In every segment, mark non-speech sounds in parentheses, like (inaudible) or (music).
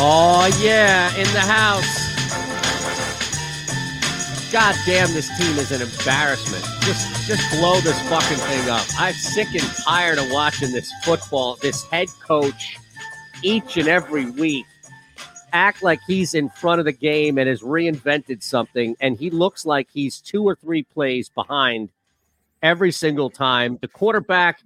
Oh yeah, in the house. God damn, this team is an embarrassment. Just just blow this fucking thing up. I'm sick and tired of watching this football, this head coach each and every week act like he's in front of the game and has reinvented something, and he looks like he's two or three plays behind every single time. The quarterback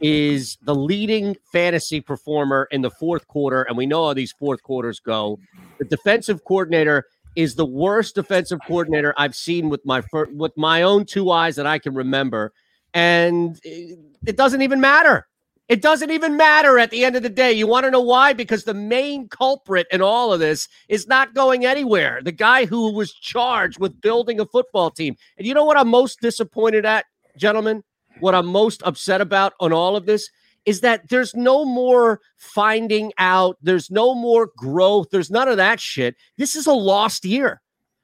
is the leading fantasy performer in the fourth quarter, and we know how these fourth quarters go. The defensive coordinator is the worst defensive coordinator I've seen with my fir- with my own two eyes that I can remember, and it it doesn't even matter. It doesn't even matter at the end of the day. You want to know why? Because the main culprit in all of this is not going anywhere. The guy who was charged with building a football team. And you know what I'm most disappointed at, gentlemen? What I'm most upset about on all of this is that there's no more finding out, there's no more growth, there's none of that shit. This is a lost year.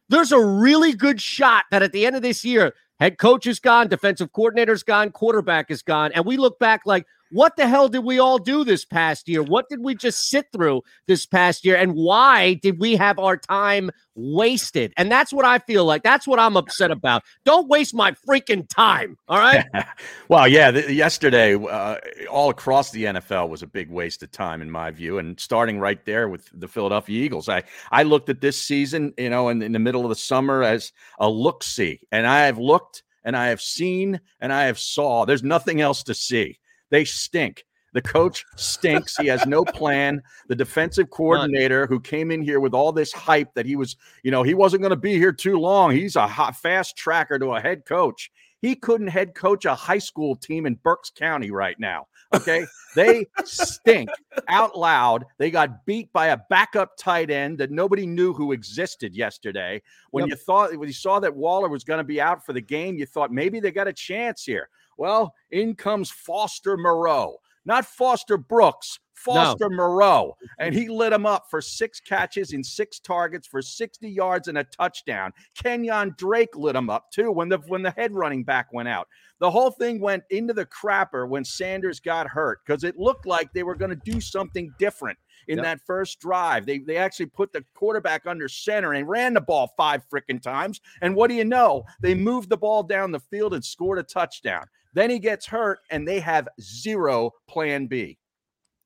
There's a really good shot that at the end of this year, head coach is gone, defensive coordinator's gone, quarterback is gone, and we look back like, what the hell did we all do this past year? What did we just sit through this past year? And why did we have our time wasted? And that's what I feel like. That's what I'm upset about. Don't waste my freaking time. All right. (laughs) well, yeah. The, yesterday, uh, all across the NFL was a big waste of time, in my view. And starting right there with the Philadelphia Eagles, I, I looked at this season, you know, in, in the middle of the summer as a look see. And I have looked and I have seen and I have saw. There's nothing else to see. They stink. The coach stinks. He has no plan. The defensive coordinator who came in here with all this hype that he was, you know, he wasn't going to be here too long. He's a hot, fast tracker to a head coach. He couldn't head coach a high school team in Berks County right now. Okay. they stink out loud. They got beat by a backup tight end that nobody knew who existed yesterday. When yep. you thought, when you saw that Waller was going to be out for the game, you thought maybe they got a chance here. Well, in comes Foster Moreau, not Foster Brooks, Foster no. Moreau, and he lit him up for six catches and six targets for 60 yards and a touchdown. Kenyon Drake lit him up too when the when the head running back went out. The whole thing went into the crapper when Sanders got hurt because it looked like they were going to do something different in yep. that first drive. They they actually put the quarterback under center and ran the ball five freaking times. And what do you know? They moved the ball down the field and scored a touchdown. Then he gets hurt, and they have zero plan B.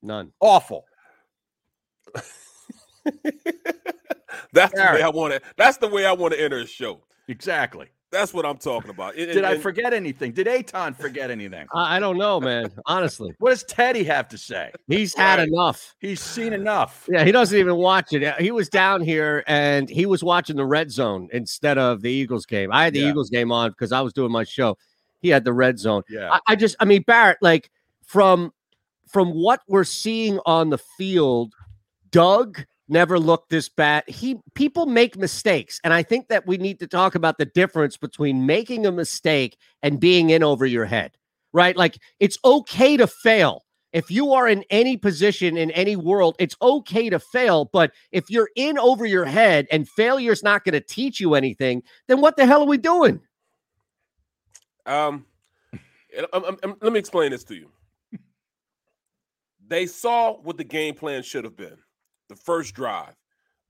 None. Awful. (laughs) that's the way I want to. That's the way I want to enter a show. Exactly. That's what I'm talking about. And, Did I forget anything? Did Eytan forget anything? I don't know, man. Honestly, (laughs) what does Teddy have to say? He's had right. enough. He's seen enough. Yeah, he doesn't even watch it. He was down here and he was watching the red zone instead of the Eagles game. I had the yeah. Eagles game on because I was doing my show. He had the red zone. Yeah. I, I just, I mean, Barrett, like from from what we're seeing on the field, Doug never looked this bad. He people make mistakes, and I think that we need to talk about the difference between making a mistake and being in over your head. Right? Like it's okay to fail. If you are in any position in any world, it's okay to fail. But if you're in over your head and failure's not going to teach you anything, then what the hell are we doing? Um, um, um, um, let me explain this to you. They saw what the game plan should have been. The first drive,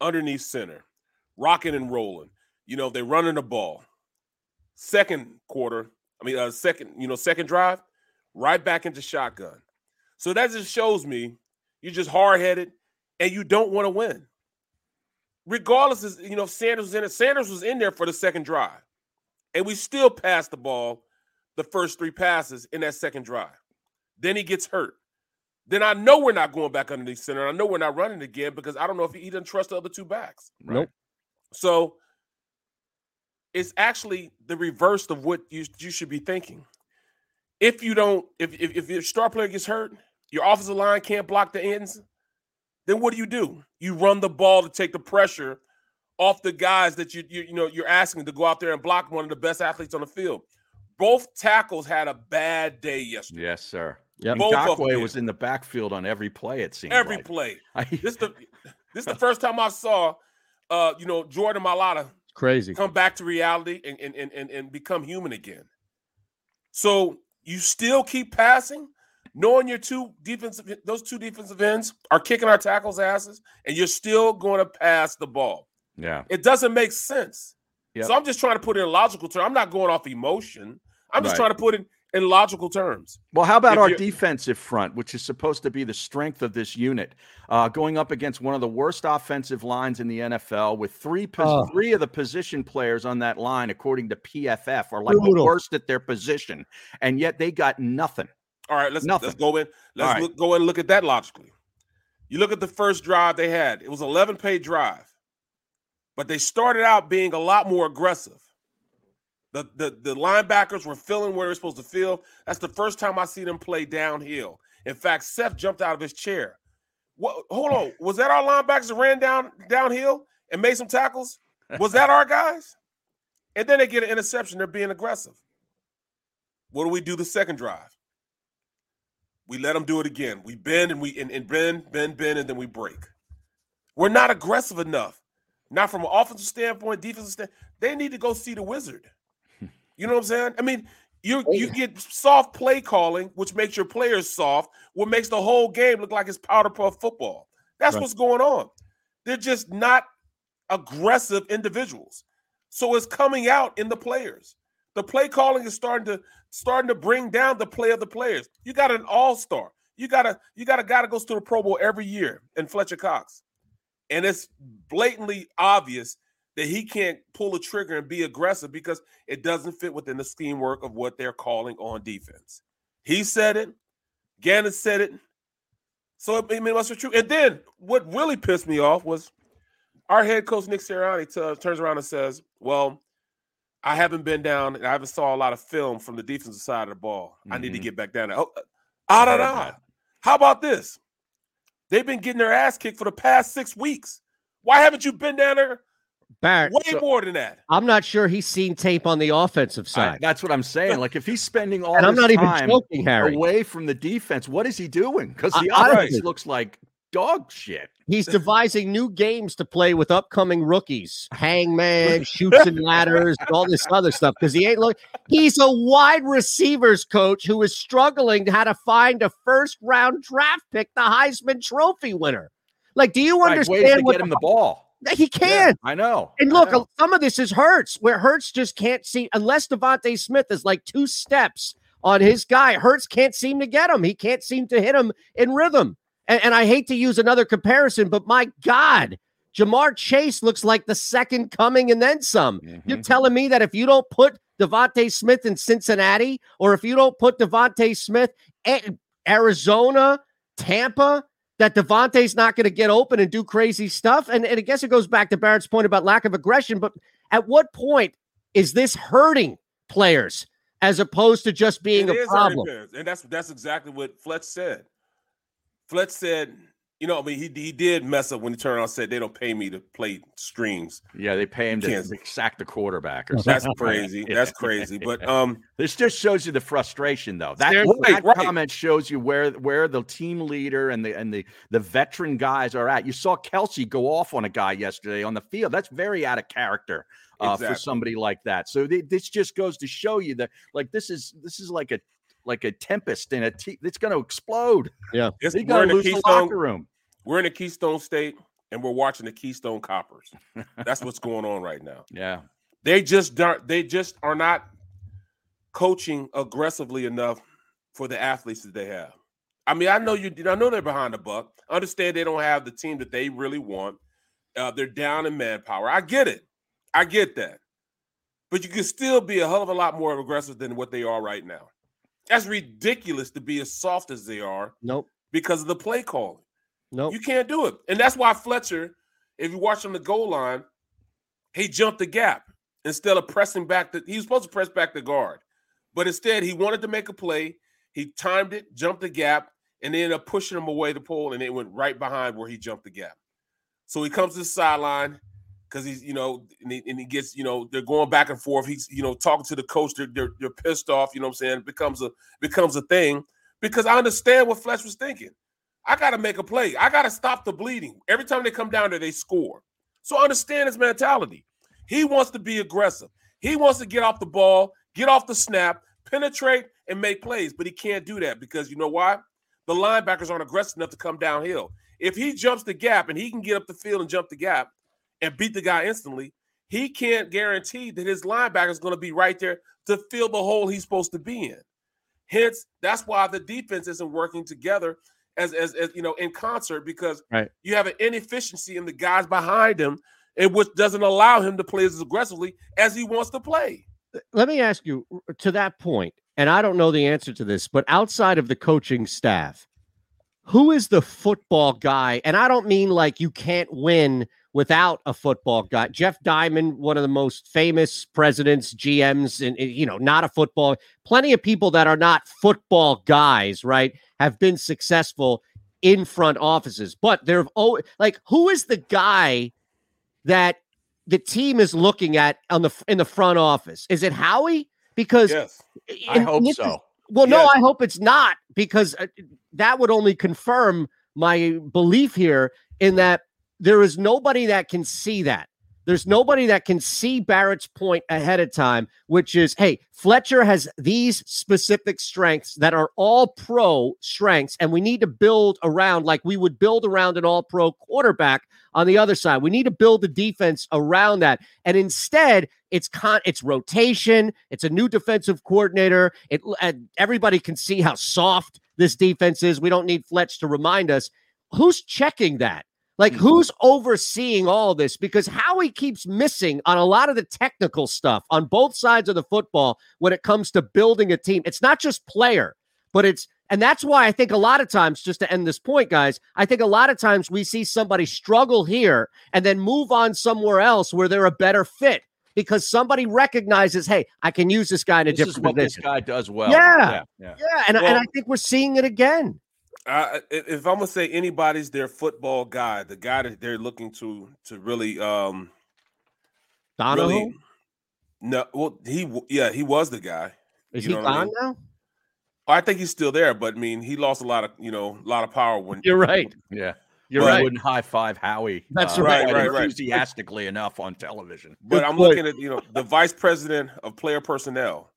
underneath center, rocking and rolling. You know, they're running the ball. Second quarter, I mean, uh, second, you know, second drive, right back into shotgun. So that just shows me you're just hard headed and you don't want to win. Regardless, you know, Sanders was in it. Sanders was in there for the second drive, and we still passed the ball the first three passes in that second drive. Then he gets hurt. Then I know we're not going back underneath center. I know we're not running again because I don't know if he, he doesn't trust the other two backs. Right? Nope. So it's actually the reverse of what you, you should be thinking. If you don't, if, if, if your star player gets hurt, your offensive line can't block the ends, then what do you do? You run the ball to take the pressure off the guys that you, you, you know you're asking to go out there and block one of the best athletes on the field. Both tackles had a bad day yesterday. Yes, sir. Yeah, Ngakoue was in the backfield on every play. It seemed every like. play. (laughs) this the (laughs) this the first time I saw, uh, you know, Jordan Mailata crazy come back to reality and and and and become human again. So you still keep passing, knowing your two defensive those two defensive ends are kicking our tackles asses, and you're still going to pass the ball. Yeah, it doesn't make sense. Yep. So I'm just trying to put it in logical terms. I'm not going off emotion. I'm just right. trying to put it in logical terms. Well, how about if our defensive front, which is supposed to be the strength of this unit, uh, going up against one of the worst offensive lines in the NFL, with three pos- uh, three of the position players on that line, according to PFF, are like brutal. the worst at their position, and yet they got nothing. All right, let's nothing. let's go in. Let's right. look, go and look at that logically. You look at the first drive they had; it was 11 pay drive, but they started out being a lot more aggressive. The, the the linebackers were filling where they're supposed to fill. That's the first time I see them play downhill. In fact, Seth jumped out of his chair. What? Hold on, was that our linebackers that ran down downhill and made some tackles? Was that our guys? And then they get an interception. They're being aggressive. What do we do the second drive? We let them do it again. We bend and we and, and bend, bend, bend, and then we break. We're not aggressive enough. Not from an offensive standpoint, defensive standpoint. They need to go see the wizard. You know what I'm saying? I mean, you oh, you get soft play calling, which makes your players soft, what makes the whole game look like it's powder puff football. That's right. what's going on. They're just not aggressive individuals. So it's coming out in the players. The play calling is starting to starting to bring down the play of the players. You got an all-star. You got a you got a guy that goes to the Pro Bowl every year in Fletcher Cox. And it's blatantly obvious that he can't pull a trigger and be aggressive because it doesn't fit within the scheme work of what they're calling on defense. He said it. Gannon said it. So it, it must be true. And then what really pissed me off was our head coach Nick Sirianni t- turns around and says, "Well, I haven't been down and I haven't saw a lot of film from the defensive side of the ball. Mm-hmm. I need to mm-hmm. get back down there." Oh, ah, da, da. How about this? They've been getting their ass kicked for the past six weeks. Why haven't you been down there Barrett, way so, more than that. I'm not sure he's seen tape on the offensive side. that's what I'm saying. Like if he's spending all and I'm not even joking, Harry. away from the defense, what is he doing? Because the I, offense I, looks like dog shit. He's (laughs) devising new games to play with upcoming rookies, (laughs) hangman, Chutes and Ladders, all this other stuff. Because he ain't look. He's a wide receivers coach who is struggling to how to find a first round draft pick, the Heisman Trophy winner. Like, do you understand? Right, what get him the ball? He can. Yeah, I know. And look, know. some of this is Hurts, where Hurts just can't see unless DeVonta Smith is like two steps on his guy. Hurts can't seem to get him. He can't seem to hit him in rhythm. And, and I hate to use another comparison, but my God, Ja'Marr Chase looks like the second coming and then some. Mm-hmm. You're telling me that if you don't put DeVonta Smith in Cincinnati, or if you don't put DeVonta Smith in Arizona, Tampa, that DeVonta's not going to get open and do crazy stuff. And, and I guess it goes back to Barrett's point about lack of aggression. But at what point is this hurting players as opposed to just being it a problem? And that's that's exactly what Fletch said. Fletch said You know, I mean, he he did mess up when he turned around and said they don't pay me to play streams. Yeah, they pay him to sack the quarterback. Or (laughs) That's crazy. (laughs) That's crazy. But um, this just shows you the frustration, though. That, that right. comment shows you where where the team leader and the and the the veteran guys are at. You saw Kelce go off on a guy yesterday on the field. That's very out of character. Uh, exactly. for somebody like that. So th- this just goes to show you that like this is this is like a like a tempest in a t- it's going to explode. Yeah, it's, going to lose the locker room. We're in a Keystone State and we're watching the Keystone Coppers. (laughs) That's what's going on right now. Yeah, they just don't. They just are not coaching aggressively enough for the athletes that they have. I mean, I know you. I know they're behind the buck. I understand they don't have the team that they really want. Uh, they're down in manpower. I get it. I get that. But you can still be a hell of a lot more aggressive than what they are right now. That's ridiculous to be as soft as they are. Nope. Because of the play calling. Nope. You can't do it. And that's why Fletcher, if you watch on the goal line, he jumped the gap instead of pressing back the he was supposed to press back the guard. But instead, he wanted to make a play. He timed it, jumped the gap, and they ended up pushing him away the pole, and it went right behind where he jumped the gap. So he comes to the sideline because he's, you know, and he, and he, gets, you know, they're going back and forth. He's, you know, talking to the coach. They're, they're, they're pissed off. You know what I'm saying? It becomes a becomes a thing because I understand what Fletch was thinking. I got to make a play. I got to stop the bleeding. Every time they come down there, they score. So understand his mentality. He wants to be aggressive. He wants to get off the ball, get off the snap, penetrate, and make plays. But he can't do that because you know why? The linebackers aren't aggressive enough to come downhill. If he jumps the gap and he can get up the field and jump the gap and beat the guy instantly, he can't guarantee that his linebacker is going to be right there to fill the hole he's supposed to be in. Hence, that's why the defense isn't working together as, as, as you know in concert because right. you have an inefficiency in the guys behind him, and which doesn't allow him to play as aggressively as he wants to play. Let me ask you to that point, and I don't know the answer to this, but outside of the coaching staff, who is the football guy? And I don't mean like you can't win without a football guy. Jeff Diamond, one of the most famous presidents, GMs, and you know, not a football. Plenty of people that are not football guys, right, have been successful in front offices. But they're always like who is the guy that the team is looking at on the in the front office? Is it Howie? Because yes, I hope so. Is, well, yes. no, I hope it's not because uh, that would only confirm my belief here in that there is nobody that can see that. There's nobody that can see Barrett's point ahead of time, which is hey, Fletcher has these specific strengths that are all pro strengths, and we need to build around like we would build around an all pro quarterback on the other side. We need to build the defense around that. And instead, it's con it's rotation, it's a new defensive coordinator. It everybody can see how soft this defense is. We don't need Fletch to remind us. Who's checking that? Like, mm-hmm. who's overseeing all this? Because Howie keeps missing on a lot of the technical stuff on both sides of the football when it comes to building a team. It's not just player, but it's, and that's why I think a lot of times, just to end this point, guys, I think a lot of times we see somebody struggle here and then move on somewhere else where they're a better fit because somebody recognizes, hey, I can use this guy in a this different position. This guy does well. Yeah, yeah, yeah. yeah. And, well, and I think we're seeing it again if I'm gonna say anybody's their football guy, the guy that they're looking to to really um Donahoe? Really, no, well, he yeah, he was the guy. Is he gone I mean? now? I think he's still there, but I mean, he lost a lot of you know a lot of power when you're right. Yeah, you're right. I wouldn't high five Howie. That's uh, right, right, right, enthusiastically enough on television. But I'm looking at you know the vice president of player personnel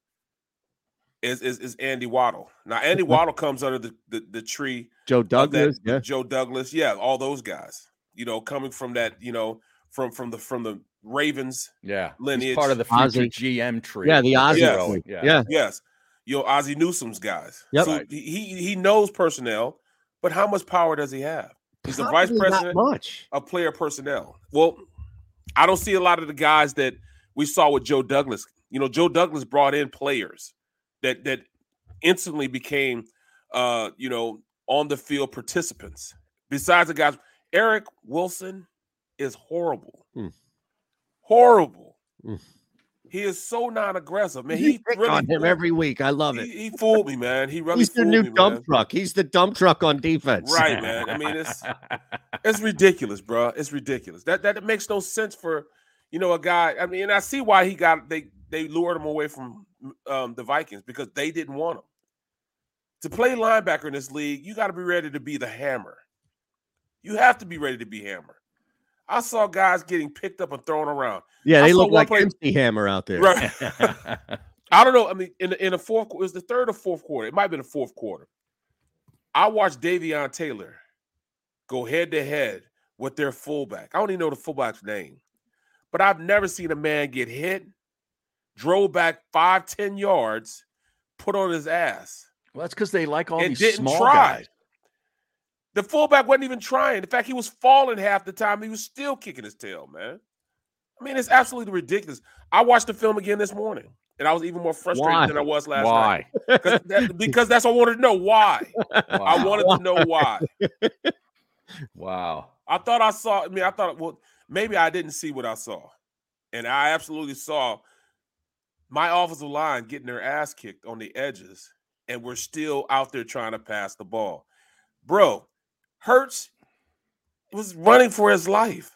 is, is, is Andy Weidl. Now Andy (laughs) Weidl comes under the, the, the tree. Joe Douglas, that, yeah. Joe Douglas, yeah, all those guys. You know, coming from that, you know, from from the from the Ravens, yeah, lineage, He's part of the future Ozzie. GM tree. Yeah, the Ozzie, yes. yeah. yeah, yes, you know, Ozzie Newsome's guys. Yep. So he he knows personnel, but how much power does he have? He's the vice president much. of player personnel. Well, I don't see a lot of the guys that we saw with Joe Douglas. You know, Joe Douglas brought in players that that instantly became uh, you know, on the field participants. Besides the guys, Eric Wilson is horrible. Mm. Horrible. Mm. He is so non-aggressive, man. He, He pick really on him every week. I love it. he fooled me, man. He really He's the new me, dump man. truck. He's the dump truck on defense. Right, man. I mean, it's (laughs) it's ridiculous, bro. It's ridiculous. That that makes no sense for you know a guy. I mean, and I see why he got they they lured him away from um, the Vikings because they didn't want him to play linebacker in this league. You got to be ready to be the hammer. You have to be ready to be hammer. I saw guys getting picked up and thrown around. Yeah, they look like play- MC Hammer out there. Right. (laughs) I don't know. I mean, in the, in the fourth, it was the third or fourth quarter. It might have been the fourth quarter. I watched Davion Taylor go head to head with their fullback. I don't even know the fullback's name, but I've never seen a man get hit, drove back five, ten yards, put on his ass, well, that's because they like all and these didn't small try. guys. The fullback wasn't even trying. In fact, he was falling half the time. He was still kicking his tail, man. I mean, it's absolutely ridiculous. I watched the film again this morning, and I was even more frustrated Why? than I was last night. Why? night. 'Cause that- (laughs) because that's what I wanted to know why. I wanted to know why. (laughs) wow. I thought I saw. I mean, I thought well, maybe I didn't see what I saw, and I absolutely saw my offensive line getting their ass kicked on the edges, and we're still out there trying to pass the ball, bro. Hurts was running for his life,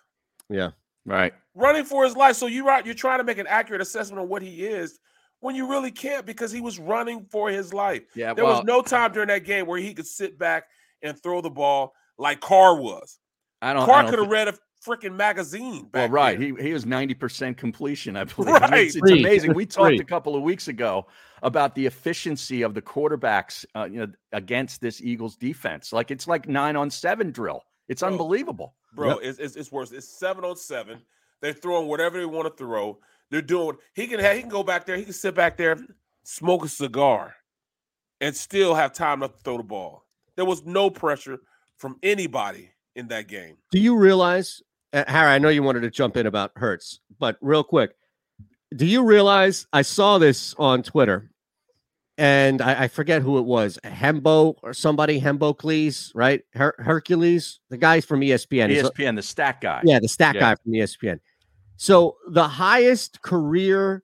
Yeah. Right. running for his life. So you're right. You're trying to make an accurate assessment of what he is when you really can't because he was running for his life. Yeah. There well, was no time during that game where he could sit back and throw the ball like Carr was. I don't. Carr could have read a freaking magazine. Well, right. there. He he was ninety percent completion, I (laughs) (laughs) believe. I mean, Right. It's, it's amazing. We (laughs) talked Three. a couple of weeks ago about the efficiency of the quarterbacks, uh, you know, against this Eagles defense. Like it's like nine on seven drill. It's Bro. unbelievable. bro. It's, it's it's worse. It's seven on seven. They're throwing whatever they want to throw. They're doing. He can have, he can go back there. He can sit back there, smoke a cigar, and still have time to throw the ball. There was no pressure from anybody in that game. Do you realize, Uh, Harry? I know you wanted to jump in about Hurts, but real quick, do you realize? I saw this on Twitter, and I, I forget who it was, Hembo or somebody, Hembo Cleese, right? Her- Hercules, the guy from ESPN. ESPN, the stat guy. yeah, the stat Yeah. guy from ESPN. So the highest career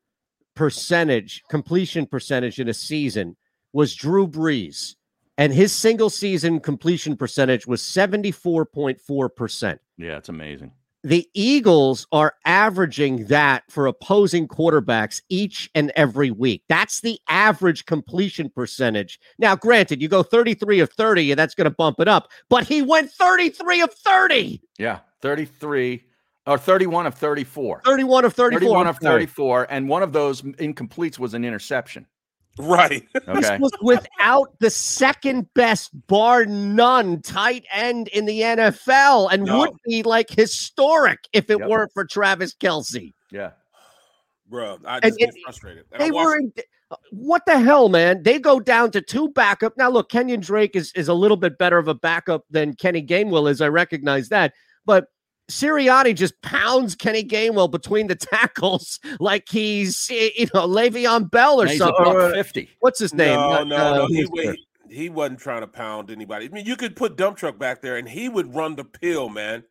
percentage, completion percentage in a season was Drew Brees, and his single season completion percentage was 74.4%. Yeah, it's amazing. The Eagles are averaging that for opposing quarterbacks each and every week. That's the average completion percentage. Now, granted, you go 33 of 30, and that's going to bump it up, but he went 33 of 30, Yeah, thirty-three or thirty-one of thirty-four. 31 of 34. 31 of 34, and one of those incompletes was an interception. Right. This was without the second best, bar none, tight end in the NFL, and No. would be like historic if it Yep. weren't for Travis Kelce. Yeah. Bro, I And get it- frustrated. And They watched- were in, what the hell, man? They go down to two backup. Now, look, Kenyon Drake is, is a little bit better of a backup than Kenny Gainwell is. I recognize that. But Sirianni just pounds Kenny Gainwell between the (laughs) tackles like he's, you know, Le'Veon Bell or he's something. or, 50. what's his name? No, Not, no, uh, no. He, he, he wasn't trying to pound anybody. I mean, you could put dump truck back there and he would run the pill, man.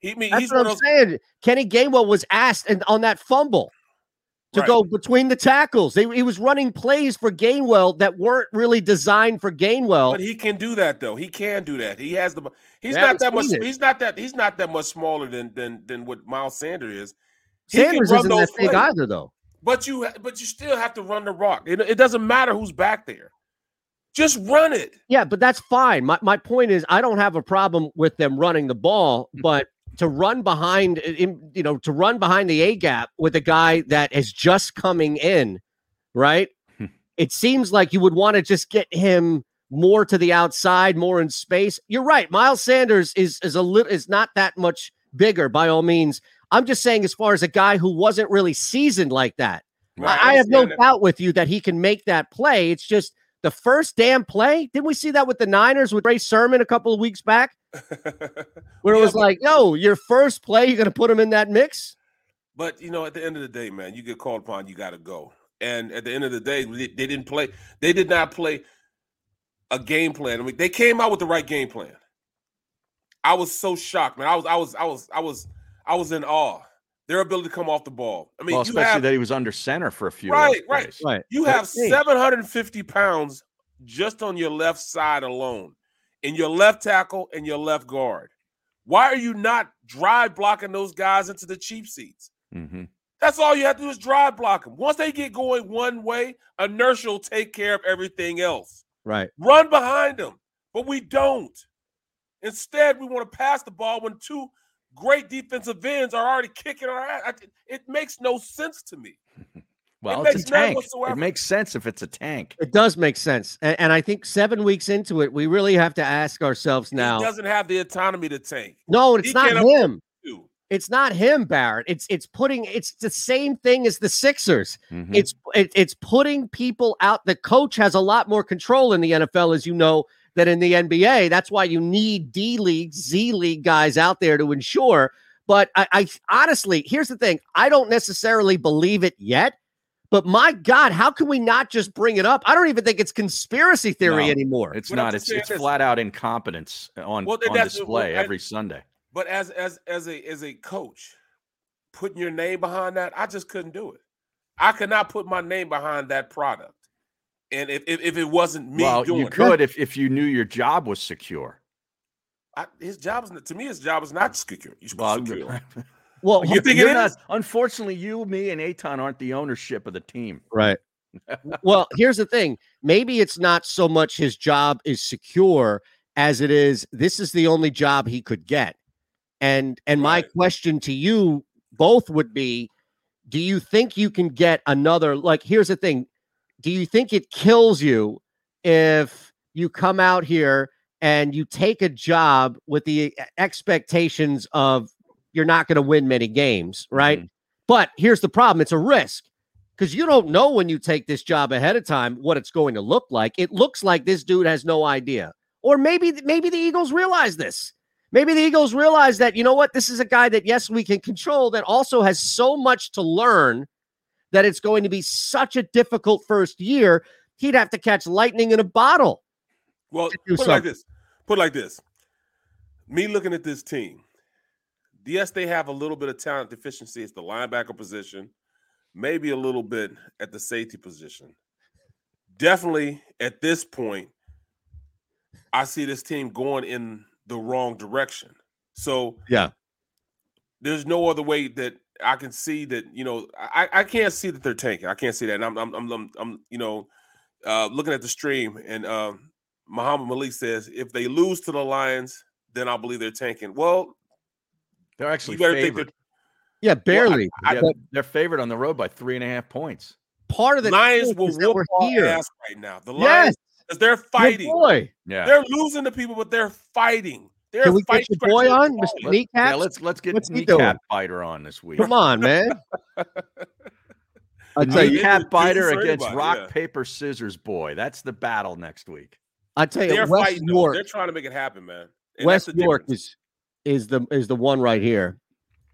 He I mean That's he's what I'm those saying. Kenny Gainwell was asked and on that fumble to Right. go between the tackles. They, he was running plays for Gainwell that weren't really designed for Gainwell. But he can do that though. He can do that. He has the. He's We not that much. seen it. He's not that. He's not that much smaller than than than what Miles Sanders is. He Sanders isn't that those big plays. either, though. But you but you still have to run the rock. It, it doesn't matter who's back there. Just run it. Yeah, but that's fine. My my point is, I don't have a problem with them running the ball, but to run behind, in, you know, to run behind the A gap with a guy that is just coming in, right? Hmm. it seems like you would want to just get him more to the outside, more in space. You're right. Miles Sanders is is a little is not that much bigger by all means. I'm just saying, as far as a guy who wasn't really seasoned like that, Right, I, I have no doubt with you that he can make that play. It's just the first damn play. Didn't we see that with the Niners with Trey Sermon a couple of weeks back, (laughs) where it was like, yo, your first play, you're going to put him in that mix." But you know, at the end of the day, man, you get called upon, you got to go. And at the end of the day, they didn't play. They did not play a game plan. I mean, they came out with the right game plan. I was so shocked, man. I was, I was, I was, I was, I was in awe their ability to come off the ball. I mean, well, especially have, that he was under center for a few. Right, right, right. You have 750 pounds just on your left side alone, in your left tackle and your left guard. Why are you not drive blocking those guys into the cheap seats? Mm-hmm. That's all you have to do is drive block them. Once they get going one way, inertia will take care of everything else. Right. Run behind them, but we don't. Instead, we want to pass the ball when two great defensive ends are already kicking our ass. It makes no sense to me. (laughs) Well, it it's a tank. It makes sense if it's a tank. It does make sense, and, and, I think seven weeks into it, we really have to ask ourselves now. He doesn't have the autonomy to tank. No, it's he not him. It's not him, Barrett. It's it's putting. It's the same thing as the Sixers. Mm-hmm. It's it, it's putting people out. The coach has a lot more control in the NFL, as you know, than in the NBA. That's why you need D League, Z League guys out there to ensure. But I, I honestly, here's the thing: I don't necessarily believe it yet. But my God, how can we not just bring it up? I don't even think it's conspiracy theory no, anymore. It's what not. It's it's flat out incompetence on, well, on display well, every Sunday. But as as as a as a coach, putting your name behind that, I just couldn't do it. I could not put my name behind that product. And if if, if it wasn't me, well, you could if if you knew your job was secure. I, his job is to me. His job is not secure. You should Well, secure. (laughs) Well, you think it not, Unfortunately, you, me, and Eytan aren't the ownership of the team. Right. (laughs) well, here's the thing. Maybe it's not so much his job is secure as it is this is the only job he could get. And and right. my question to you both would be do you think you can get another like here's the thing. Do you think it kills you if you come out here and you take a job with the expectations of you're not going to win many games, right? Mm-hmm. But here's the problem it's a risk because you don't know when you take this job ahead of time what it's going to look like. It looks like this dude has no idea. Or maybe maybe the Eagles realize this. Maybe the Eagles realize that, you know what, this is a guy that, yes, we can control, that also has so much to learn that it's going to be such a difficult first year. He'd have to catch lightning in a bottle. Well, put it like this. Put it like this. Me looking at this team, yes, they have a little bit of talent deficiency at the linebacker position, maybe a little bit at the safety position. Definitely at this point, I see this team going in the wrong direction. So yeah, there's no other way that I can see that. You know, I, I can't see that they're tanking. I can't see that. And I'm I'm I'm, I'm you know uh, looking at the stream and uh, Muhammad Malik says if they lose to the Lions, then I believe they're tanking. Well, they're actually favored. Yeah, barely. Well, I, I, yeah, they're favored on the road by three and a half points. Part of the Lions will whoop our ass right now. The Lions, yes. They're fighting. boy. Yeah, they're losing to people, but they're fighting. They're Can we get your boy on, Mr. Kneecap? Yeah, let's let's get What's Kneecap Biter on this week. Come on, man. (laughs) I tell you, Cat Biter against Rock yeah. Paper Scissors Boy. That's the battle next week. I tell you, they're West fighting, York. They're trying to make it happen, man. And West York is is the is the one right here.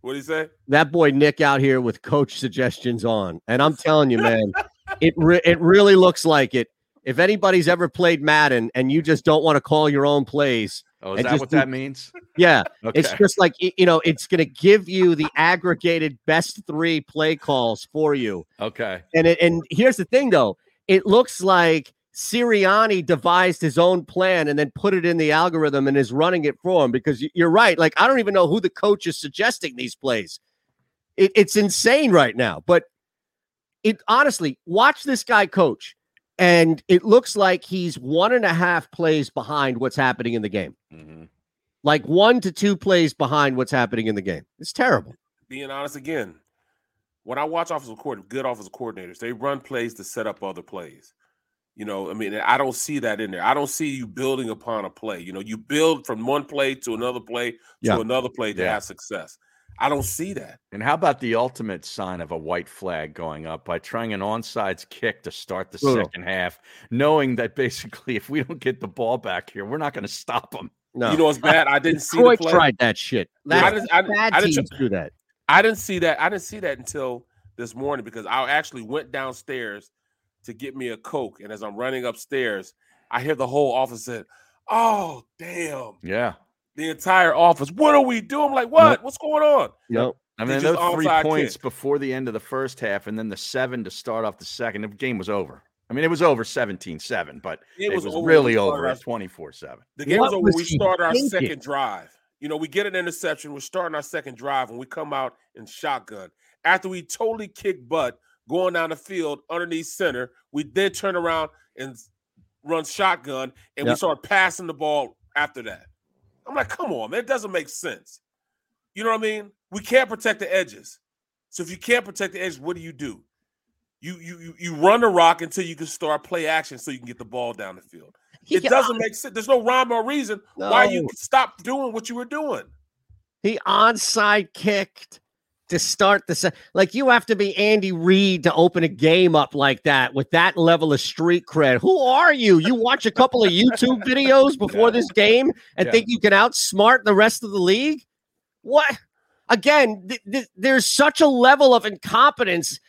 What do you say? That boy Nick out here with coach suggestions on, and I'm (laughs) telling you, man, it re- it really looks like it. If anybody's ever played Madden and you just don't want to call your own plays, oh, is that what do, that means? Yeah, okay. it's just like you know, it's going to give you the aggregated best three play calls for you. Okay, and it, and here's the thing though, it looks like Sirianni devised his own plan and then put it in the algorithm and is running it for him because you're right. Like, I don't even know who the coach is suggesting these plays. It, it's insane right now. But it honestly, watch this guy coach, and it looks like he's one and a half plays behind what's happening in the game. Mm-hmm. Like one to two plays behind what's happening in the game. It's terrible. Being honest again, when I watch offensive coordinators, good offensive coordinators, they run plays to set up other plays. You know, I mean, I don't see that in there. I don't see you building upon a play. You know, you build from one play to another play to yeah. another play to yeah. have success. I don't see that. And how about the ultimate sign of a white flag going up by trying an onside kick to start the second half, knowing that basically if we don't get the ball back here, we're not going to stop them. No. You know what's bad? I didn't see Detroit tried that shit. That, I didn't, I, bad I teams do that. I didn't see that. I didn't see that until this morning because I actually went downstairs to get me a Coke. And as I'm running upstairs, I hear the whole office said, Oh, damn. Yeah. The entire office. What are we doing? I'm like, what? What's going on? Yep. I mean, those three points kick. before the end of the first half, and then the seven to start off the second. The game was over. I mean, it was over 17-7, but it was, it was really over at 24-7. The game what was over when we started our thinking? second drive. You know, we get an interception. We're starting our second drive, and we come out in shotgun. After we totally kick butt going down the field underneath center, we then turn around and run shotgun, and yep. we start passing the ball after that. I'm like, come on, man, it doesn't make sense. You know what I mean? We can't protect the edges. So if you can't protect the edges, what do you do? You you you run the rock until you can start play action so you can get the ball down the field. (laughs) It doesn't make sense. There's no rhyme or reason no. why you stop doing what you were doing. He onside kicked to start the set. Like you have to be Andy Reid to open a game up like that with that level of street cred. Who are you? You watch a couple of YouTube videos (laughs) before yeah. this game and yeah. think you can outsmart the rest of the league? What? Again, th- th- there's such a level of incompetence,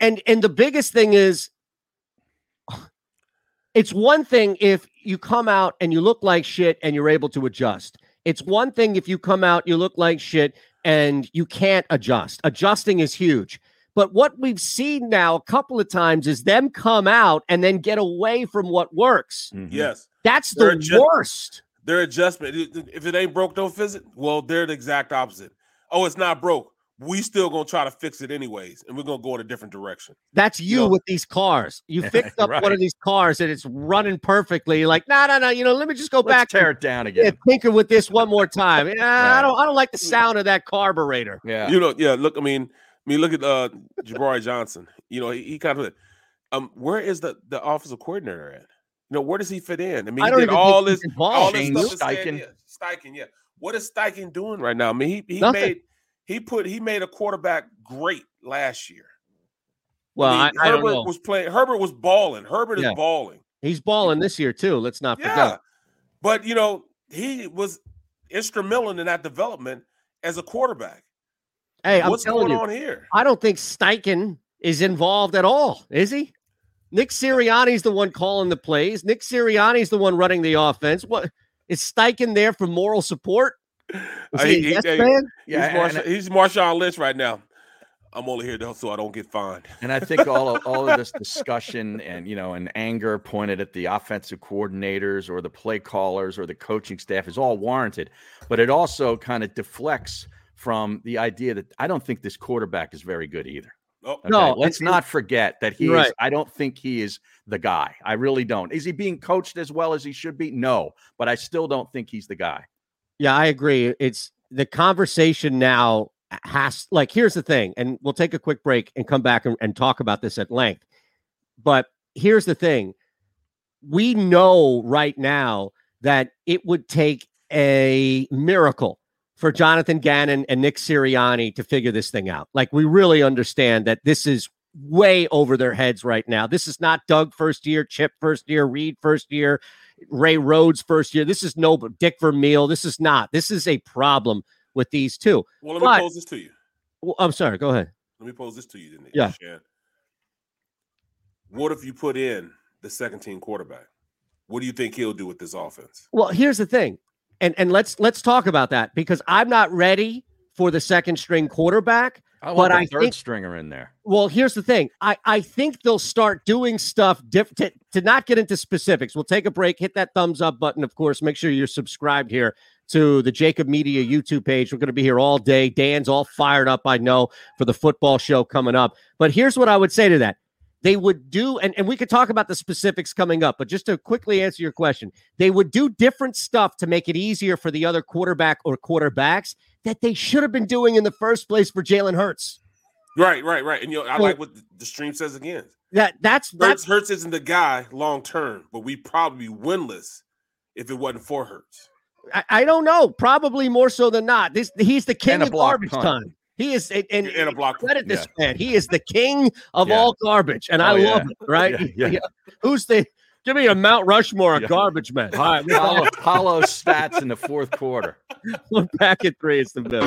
and and the biggest thing is, (sighs) it's one thing if you come out and you look like shit and you're able to adjust. It's one thing if you come out, you look like shit, and you can't adjust. Adjusting is huge. But what we've seen now a couple of times is them come out and then get away from what works. Mm-hmm. Yes. That's the adjust- worst. Their adjustment. If it ain't broke, don't fix it. Well, they're the exact opposite. Oh, it's not broke. We still gonna try to fix it anyways, and we're gonna go in a different direction. That's you, you know? with these cars. You (laughs) fixed up right. one of these cars and it's running perfectly. You're like, no, no, no. You know, let me just go Let's back, tear it down again, tinker with this one more time. right. I don't, I don't like the sound of that carburetor. Yeah, you know, yeah. Look, I mean, I mean, look at uh Jabari Johnson. You know, he, he kind of um, where is the the offensive coordinator at? You know, where does he fit in? I mean, I he did all this, all this stuff. Steichen. Yeah, Steichen, yeah. What is Steichen doing right now? I mean, he he Nothing. made he put he made a quarterback great last year. Well, I, mean, I, Herbert was playing. Herbert was balling. Herbert yeah. is balling. He's balling this year too. Let's not forget. Yeah. But you know, he was instrumental in that development as a quarterback. Hey, I'm what's going you, on here? I don't think Steichen is involved at all. Is he? Nick Sirianni's the one calling the plays. Nick Sirianni's the one running the offense. What is Steichen there for moral support? Is he, he, yes he, man? Yeah, he's, Marsh- he's Marshawn Lynch right now. I'm only here to, so I don't get fined. And I think all of, all of this (laughs) discussion and you know and anger pointed at the offensive coordinators or the play callers or the coaching staff is all warranted, but it also kind of deflects from the idea that I don't think this quarterback is very good either. Oh, okay? No, let's not forget that he right. is. I don't think he is the guy. I really don't. Is he being coached as well as he should be? No, but I still don't think he's the guy. Yeah, I agree. It's the conversation now has like here's the thing, and we'll take a quick break and come back and, and talk about this at length. But here's the thing: we know right now that it would take a miracle for Jonathan Gannon and Nick Sirianni to figure this thing out. Like we really understand that this is way over their heads right now. This is not Doug first year, Chip first year, Reid first year, Ray Rhodes first year. This is no Dick Vermeil. This is not. This is a problem with these two. Well, let me but, pose this to you. Well, I'm sorry. Go ahead. Let me pose this to you. Then, yeah. Shan. What if you put in the second team quarterback? What do you think he'll do with this offense? Well, here's the thing and and let's let's talk about that because I'm not ready for the second string quarterback. I want but I third think, stringer in there. Well, here's the thing. I, I think they'll start doing stuff diff- to, to not get into specifics. We'll take a break. Hit that thumbs up button, of course. Make sure you're subscribed here to the JAKIB Media YouTube page. We're going to be here all day. Dan's all fired up, I know, for the football show coming up. But here's what I would say to that they would do, and, and we could talk about the specifics coming up, but just to quickly answer your question, they would do different stuff to make it easier for the other quarterback or quarterbacks that they should have been doing in the first place for Jalen Hurts. Right, right, right. And you know, I so, like what the stream says again. That that's Hurts, that's Hurts isn't the guy long term, but we probably be winless if it wasn't for Hurts. I, I, don't know. Probably more so than not. This he's the king of garbage time. He is, and, and in a block. Credit this yeah. man. He is the king of yeah. all garbage, and oh, I love it. Right? Yeah, (laughs) Who's the? Give me a Mount Rushmore of garbage men. All right, hollow, hollow stats in the fourth quarter. (laughs) We're back at three. It's the bill.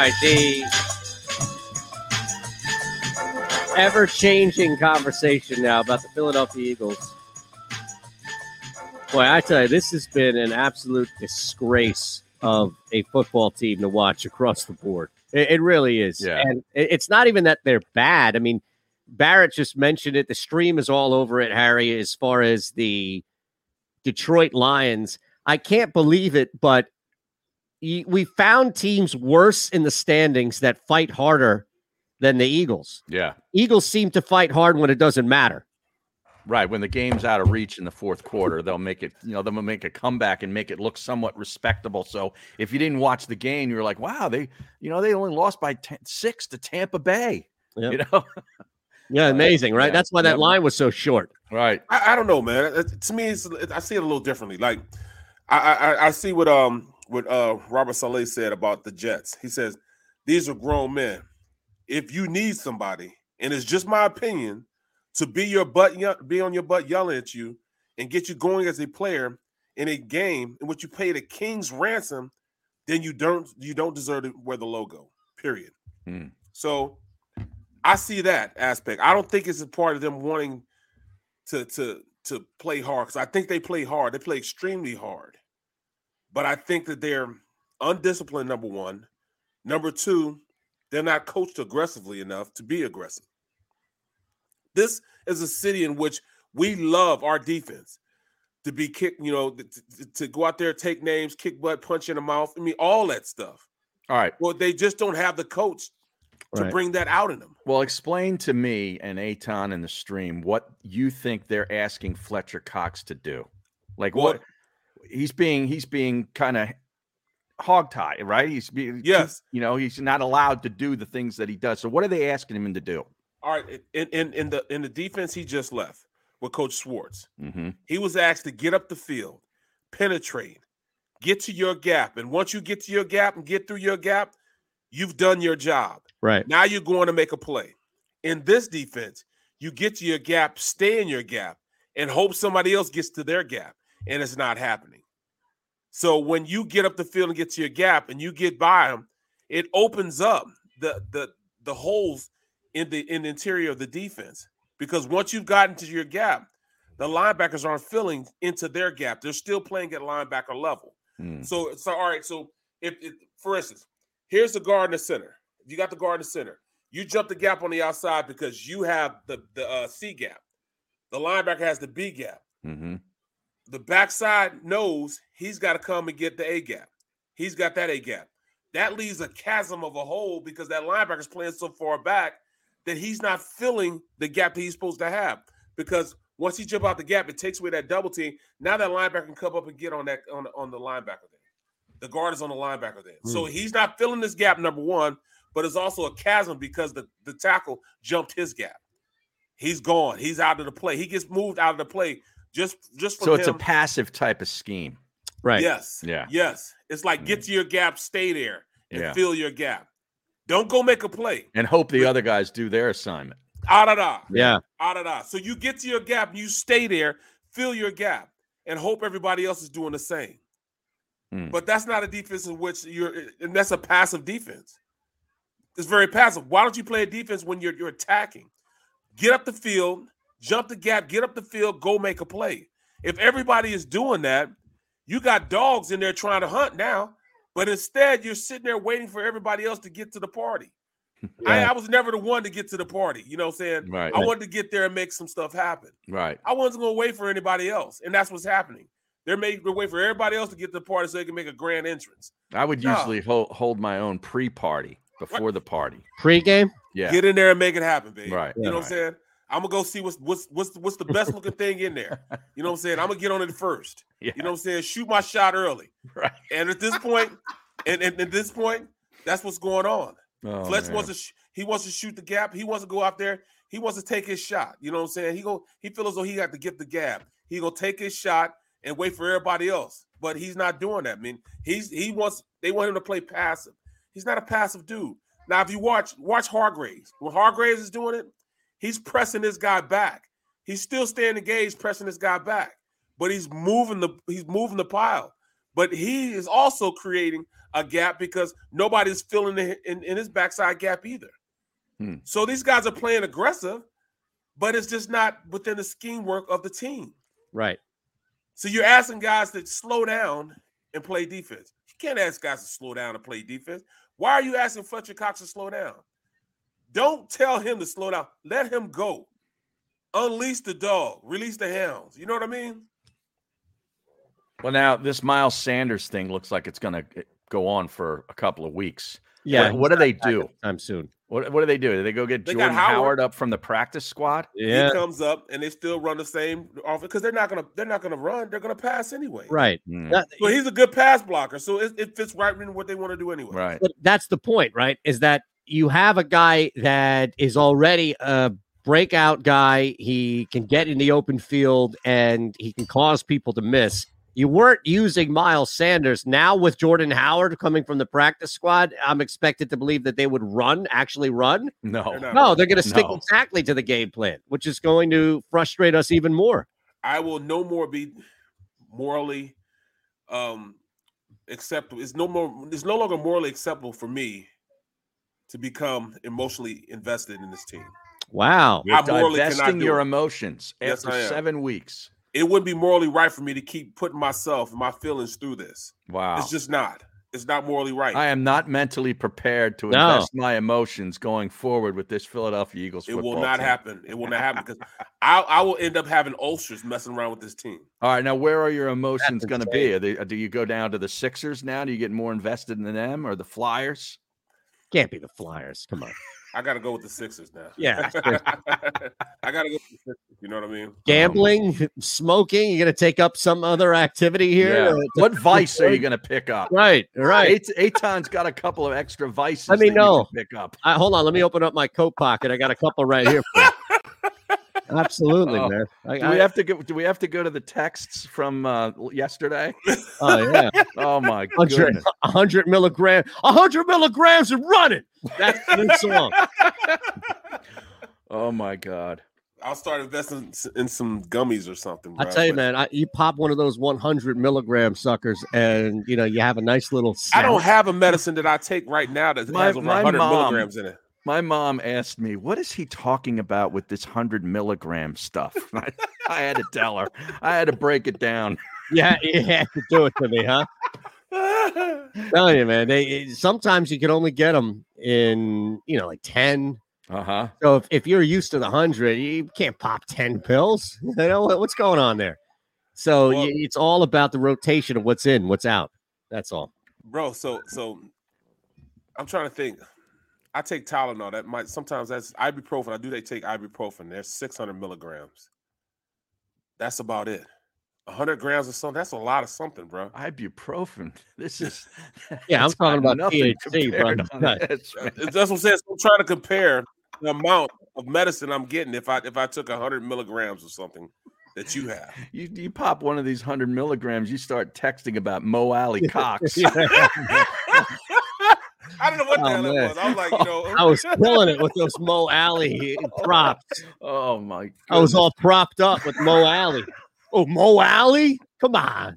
right, the ever changing conversation now about the Philadelphia Eagles. Boy, I tell you, this has been an absolute disgrace of a football team to watch across the board. It, it really is. Yeah. And it- it's not even that they're bad. I mean, Barrett just mentioned it. The stream is all over it, Harry, as far as the Detroit Lions. I can't believe it, but we found teams worse in the standings that fight harder than the Eagles. Yeah. Eagles seem to fight hard when it doesn't matter. Right. When the game's out of reach in the fourth quarter, they'll make it, you know, they'll make a comeback and make it look somewhat respectable. So if you didn't watch the game, you're like, wow, they, you know, they only lost by 10, six to Tampa Bay. Yep. You know? (laughs) Yeah, amazing, right? Yeah. That's why that Yep. line was so short. Right. I, I don't know, man. It- to me, it's, I see it a little differently. Like, I, I I see what um what uh Robert Saleh said about the Jets. He says these are grown men. If you need somebody, and it's just my opinion, to be your butt, be on your butt yelling at you and get you going as a player in a game in which you paid a king's ransom, then you don't you don't deserve to wear the logo. Period. Hmm. So I see that aspect. I don't think it's a part of them wanting to to to play hard because I think they play hard. They play extremely hard, but I think that they're undisciplined. Number one, number two, they're not coached aggressively enough to be aggressive. This is a city in which we love our defense to be kicked. You know, to, to- go out there, take names, kick butt, punch in the mouth. I mean, all that stuff. All right. Well, they just don't have the coach to Right. bring that out in them. Well, explain to me and Eytan in the stream what you think they're asking Fletcher Cox to do. Like what he's being he's being kind of hogtied, right? He's being Yes. you know, he's not allowed to do the things that he does. So what are they asking him to do? All right, in in, in the in the defense he just left with Coach Schwartz, Mm-hmm. he was asked to get up the field, penetrate, get to your gap, and once you get to your gap and get through your gap, you've done your job. Right. Now you're going to make a play. In this defense, you get to your gap, stay in your gap, and hope somebody else gets to their gap, and it's not happening. So when you get up the field and get to your gap and you get by him, it opens up the the the holes in the in the interior of the defense. Because once you've gotten to your gap, the linebackers aren't filling into their gap. They're still playing at linebacker level. Hmm. So so all right. So if, if for instance, here's the guard in the center. If you got the guard in the center, you jump the gap on the outside because you have the the uh, C gap. The linebacker has the B gap. Mm-hmm. The backside knows he's got to come and get the A gap. He's got that A gap. That leaves a chasm of a hole because that linebacker's playing so far back that he's not filling the gap that he's supposed to have. Because once he jump out the gap, it takes away that double team. Now that linebacker can come up and get on that on, on the linebacker there. The guard is on the linebacker there. So Hmm. he's not filling this gap, number one, but it's also a chasm because the, the tackle jumped his gap. He's gone. He's out of the play. He gets moved out of the play just just for So it's a passive type of scheme. Right. Yes. Yeah. Yes. It's like get to your gap, stay there, and Yeah. fill your gap. Don't go make a play. And hope the other guys do their assignment. Ah da da. Yeah. Ah da da. So you get to your gap, you stay there, fill your gap, and hope everybody else is doing the same. Hmm. But that's not a defense in which you're, and that's a passive defense. It's very passive. Why don't you play a defense when you're you're attacking? Get up the field, jump the gap, get up the field, go make a play. If everybody is doing that, you got dogs in there trying to hunt now, but instead you're sitting there waiting for everybody else to get to the party. (laughs) I, Yeah. I was never the one to get to the party. You know what I'm saying? Right. I wanted to get there and make some stuff happen. Right. I wasn't going to wait for anybody else. And that's what's happening. They're making they wait for everybody else to get to the party so they can make a grand entrance. I would No. usually hold, hold my own pre-party before the party. Pre-game? Yeah. Get in there and make it happen, baby. Right. You know what I'm saying? I'm gonna go see what's what's what's what's the best looking thing in there. You know what I'm saying? I'm gonna get on it first. Yeah. (laughs) You know what I'm saying? Shoot my shot early. Right. And at this point, and, and at this point, that's what's going on. Oh, Fletch man. wants to sh- he wants to shoot the gap. He wants to go out there. He wants to take his shot. You know what I'm saying? He go he feels as though he got to get the gap. He gonna take his shot and wait for everybody else. But he's not doing that. I mean, he's he wants they want him to play passive. He's not a passive dude. Now, if you watch watch Hargraves, when Hargraves is doing it, he's pressing this guy back. He's still staying engaged, pressing this guy back, but he's moving the he's moving the pile. But he is also creating a gap because nobody's filling in, in, in his backside gap either. Hmm. So these guys are playing aggressive, but it's just not within the scheme work of the team. Right. So you're asking guys to slow down and play defense. You can't ask guys to slow down and play defense. Why are you asking Fletcher Cox to slow down? Don't tell him to slow down. Let him go. Unleash the dog. Release the hounds. You know what I mean? Well, now this Miles Sanders thing looks like it's going to eh, go on for a couple of weeks. Yeah, What, what do they do? I'm soon. What, what do they do? Do they go get They Jordan Howard. Howard. up from the practice squad? Yeah. He comes up and they still run the same offense because they're not gonna they're not gonna run. They're gonna pass anyway. Right. Hmm. That- So he's a good pass blocker. So it, it fits right in what they want to do anyway. Right. But that's the point, right? Is that you have a guy that is already a breakout guy. He can get in the open field and he can cause people to miss. You weren't using Miles Sanders. Now with Jordan Howard coming from the practice squad, I'm expected to believe that they would run, actually run. No. No, they're going to stick No. exactly to the game plan, which is going to frustrate us even more. I will no more be morally um acceptable. It's no more it's no longer morally acceptable for me to become emotionally invested in this team. Wow. You're I morally cannot divesting do your it. emotions Yes, after seven weeks. It wouldn't be morally right for me to keep putting myself and my feelings through this. Wow. It's just not. It's not morally right. I am not mentally prepared to No. invest my emotions going forward with this Philadelphia Eagles it will not team. happen. It will not happen because I, I will end up having ulcers messing around with this team. All right, now where are your emotions going to be? Are they, do you go down to the Sixers now? Do you get more invested in them or the Flyers? Can't be the Flyers. Come on. I got to go with the Sixers now. Yeah. (laughs) I got to go with the Sixers. You know what I mean? Gambling, smoking, you're going to take up some other activity here? Yeah. to- to- What vice are you (laughs) going to pick up? Right, right. Eight, Eytan's got a couple of extra vices. Let me that you can know. Pick up. Uh, hold on, let me open up my coat pocket. I got a couple right here. For you. Absolutely, Oh, man. I, do I- we have to go? Do we have to go to the texts from uh, yesterday? Oh yeah. (laughs) oh my 100, goodness. 100 milligram, 100 milligrams and running. That's the new song. (laughs) Oh my god. I'll start investing in some gummies or something. I tell you, man, I, you pop one of those 100 milligram suckers, and you know you have a nice little. I don't have a medicine that I take right now that My- has over my 100 mom- milligrams in it. My mom asked me, "What is he talking about with this hundred milligram stuff?" (laughs) I, I had to tell her. I had to break it down. (laughs) Yeah, you had to do it to me, huh? (laughs) telling you, man. They sometimes you can only get them in you know like 10. Uh huh. So if, if you're used to the hundred, you can't pop 10 pills. You know what- what's going on there? So Well- y- it's all about the rotation of what's in, what's out. That's all. Bro, so so I'm trying to think. I take Tylenol. That might sometimes that's ibuprofen. I do they take ibuprofen. There's 600 milligrams. That's about it. 100 grams of something. That's a lot of something, bro. Ibuprofen. (laughs) This is Yeah, I'm talking about nothing THC, bro. on this. That's what I'm saying. So I'm trying to compare the amount of medicine I'm getting if I if I took 100 milligrams or something that you have. (laughs) You you pop one of these hundred milligrams, you start texting about Mo Alie (laughs) Cox. I don't know what the Oh, hell it was. I was like, you know, (laughs) I was killing it with those Mo Alie (laughs) props. Oh my! God. I was all propped up with Mo Alie. Oh, Mo Alie? Come on.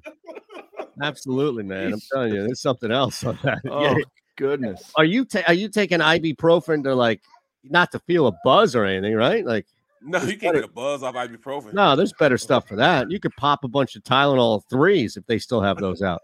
Absolutely, man. I'm telling you, there's something else on that. (laughs) Oh Yeah. goodness! Are you ta- are you taking ibuprofen to like not to feel a buzz or anything, right? Like no, you can't get a buzz off ibuprofen. no, there's better stuff for that. You could pop a bunch of Tylenol threes if they still have those out.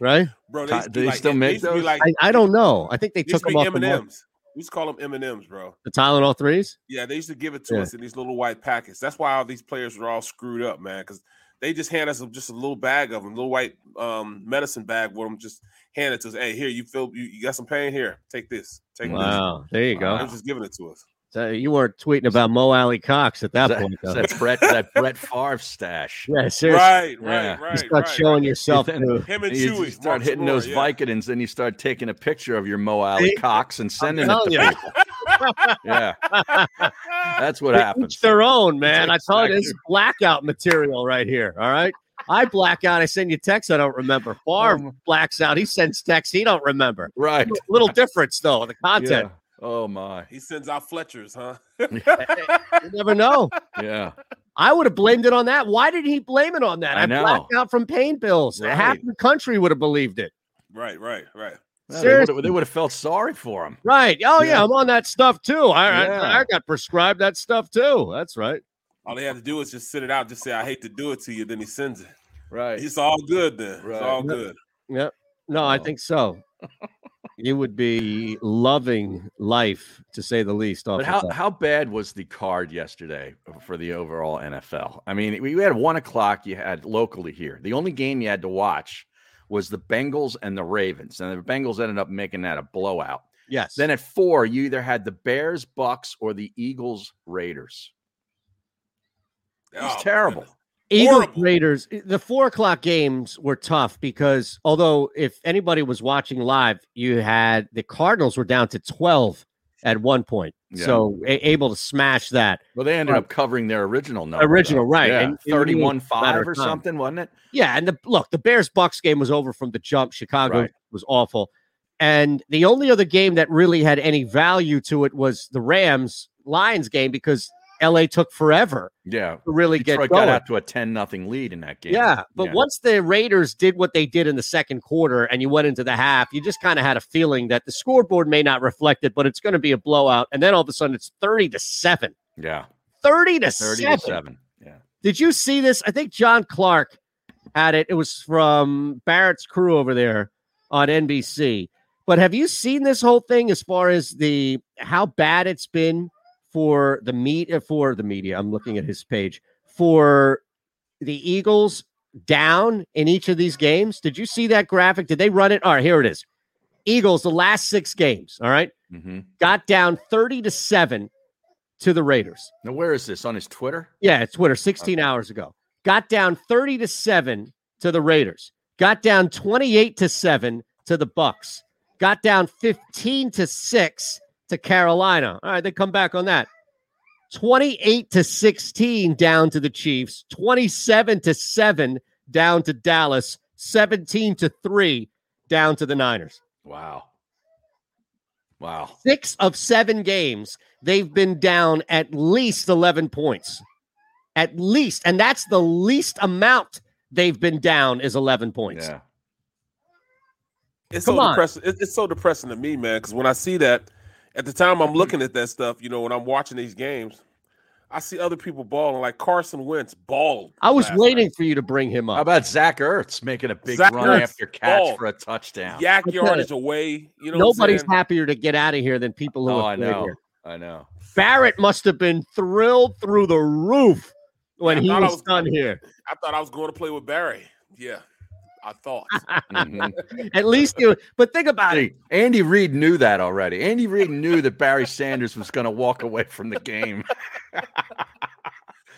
Right? bro. Ty- used do they like- still make used to be those? Like, I, I don't know. I think they they took them off the, M and market. M's. We used to call them M and M's, bro. the Tylenol threes. Yeah, they used to give it to Yeah. us in these little white packets. That's why all these players were all screwed up, man. Because they just hand us just a little bag of them, little white um, medicine bag with them. Just hand it to us. Hey, here you feel you, you got some pain here. Take this. Take Wow, there you this. go. They was just giving it to us. So you weren't tweeting about Mo Alie Cox at that, That, point. Though. that Brett that Brett Favre stash. yeah, seriously. Right, right, Yeah. right. you start right, showing right. yourself Then- to Him and you Chewy start Mark hitting Shimura, those yeah. Vicodins, then you start taking a picture of your Mo Alie See? Cox and sending it to you. people. Yeah, that's what To happens. Each their own, man. I told you this blackout material right here. All right. I black out. I send you texts I don't remember. Favre Um, blacks out. He sends texts he don't remember. Right. Little difference though. The content. Yeah. Oh my. He sends out Fletchers, huh? You never know. Yeah. I would have blamed it on that. Why did he blame it on that? I I, know. blacked out from pain pills. Right. Half the country would have believed it. right, right, right. Yeah, Seriously. they would have felt sorry for him. Right. Oh yeah, Yeah. I'm on that stuff too. I, Yeah. I I got prescribed that stuff too. That's right. All they had to do is just send it out, just say, I hate to do it to you. Then he sends it. Right. It's all good then. Right. It's all good. Yep. No, I think so. You would be loving life to say the least. Off But how, that. how bad was the card yesterday uh, for the overall NFL? I mean, we had one o'clock you had locally here. The only game you had to watch was the Bengals and the Ravens. And the Bengals ended up making that a blowout. yes. Then at four, you either had the Bears, Bucks, or the Eagles, Raiders. It was Oh, terrible. goodness. Eagles horrible. Raiders. Eh, the four o'clock games were tough because although if anybody was watching live, you had the Cardinals were down to twelve at one point, Yeah. so a- able to smash that. Well, they ended Right. up covering their original number. Original, though. right, Yeah, and it really was a 31 5 or time. something, wasn't it? Yeah, and the look, the Bears Bucks game was over from the jump. Chicago Right. was awful. And the only other game that really had any value to it was the Rams Lions game because LA took forever Yeah. to really Detroit get going. got out to a 10 nothing lead in that game. Yeah, but once the Raiders did what they did in the second quarter and you went into the half, you just kind of had a feeling that the scoreboard may not reflect it, but it's going to be a blowout. And then all of a sudden it's 30 to 7. Yeah. 30 to 30 7. to 7. Yeah. Did you see this? I think John Clark had it. It was from Barrett's crew over there on NBC. But have you seen this whole thing as far as the how bad it's been for the meat for the media? I'm looking at his page for the Eagles down in each of these games. Did you see that graphic? Did they run it? All right, here it is. Eagles, the last six games, all right, Mm-hmm. got down 30 to 7 to the Raiders. Now, where is this? On his Twitter? Yeah, it's Twitter 16 hours ago. Got down 30 to 7 to the Raiders. Got down 28 to 7 to the Bucks. Got down 15 to 6 to Carolina. All right, they come back on that. 28 to 16 down to the Chiefs. 27 to 7 down to Dallas. 17 to 3 down to the Niners. Wow. Wow. Six of seven games, they've been down at least 11 points. At least. And that's the least amount they've been down is 11 points. Yeah. It's Come so on. depressing. It's so depressing to me, man. Because when I see that, at the time I'm mm-hmm. looking at that stuff, you know, when I'm watching these games, I see other people balling like Carson Wentz balled. I was waiting night. for you to bring him up. How up. about Zach Ertz making a big Zach run Ertz after catch balled. for a touchdown? yak I tell yardage you, away. You know, Nobody's happier to get out of here than people who Oh, have I played know. here. I know. Barrett must have been thrilled through the roof when I he was, was- done here. I thought I was going to play with Barry. Yeah, I thought. Mhm. (laughs) At least you, but think about it. Andy Reid knew that already. Andy Reid knew that Barry Sanders was going to walk away from the game.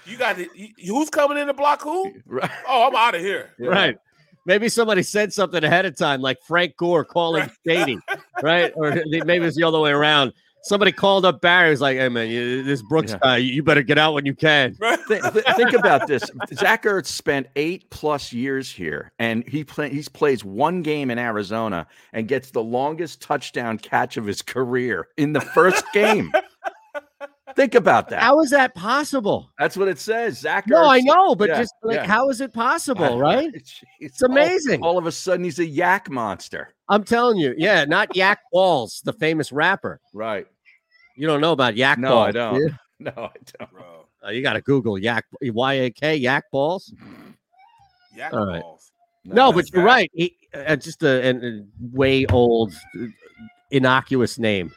You got it. Who's coming in to block who? (laughs) Right. Oh, I'm out of here. Right. Maybe somebody said something ahead of time, like Frank Gore calling Shady, right? Or (laughs) maybe it's the other way around. Somebody called up Barry. Was like, "Hey man, you, this Brooks Yeah. guy, you better get out when you can." (laughs) Th- th- think about this. Zach Ertz spent eight plus years here, and he play, he's plays one game in Arizona and gets the longest touchdown catch of his career in the first game. (laughs) think about that. How is that possible? That's what it says. Zach. No, I know, but Yeah, just like, yeah. how is it possible, (laughs) right? Jeez. It's amazing. All, all of a sudden, he's a yak monster. I'm telling you, yeah, not Yak Balls, the famous rapper. Right. You don't know about Yak No, Balls. I don't. do you? (laughs) No, I don't. Bro, Uh, you got to Google Yak Y A K Yak Balls. yak All right. balls. No, but you're bad. right. He, uh, just a, a, a way old, uh, innocuous name.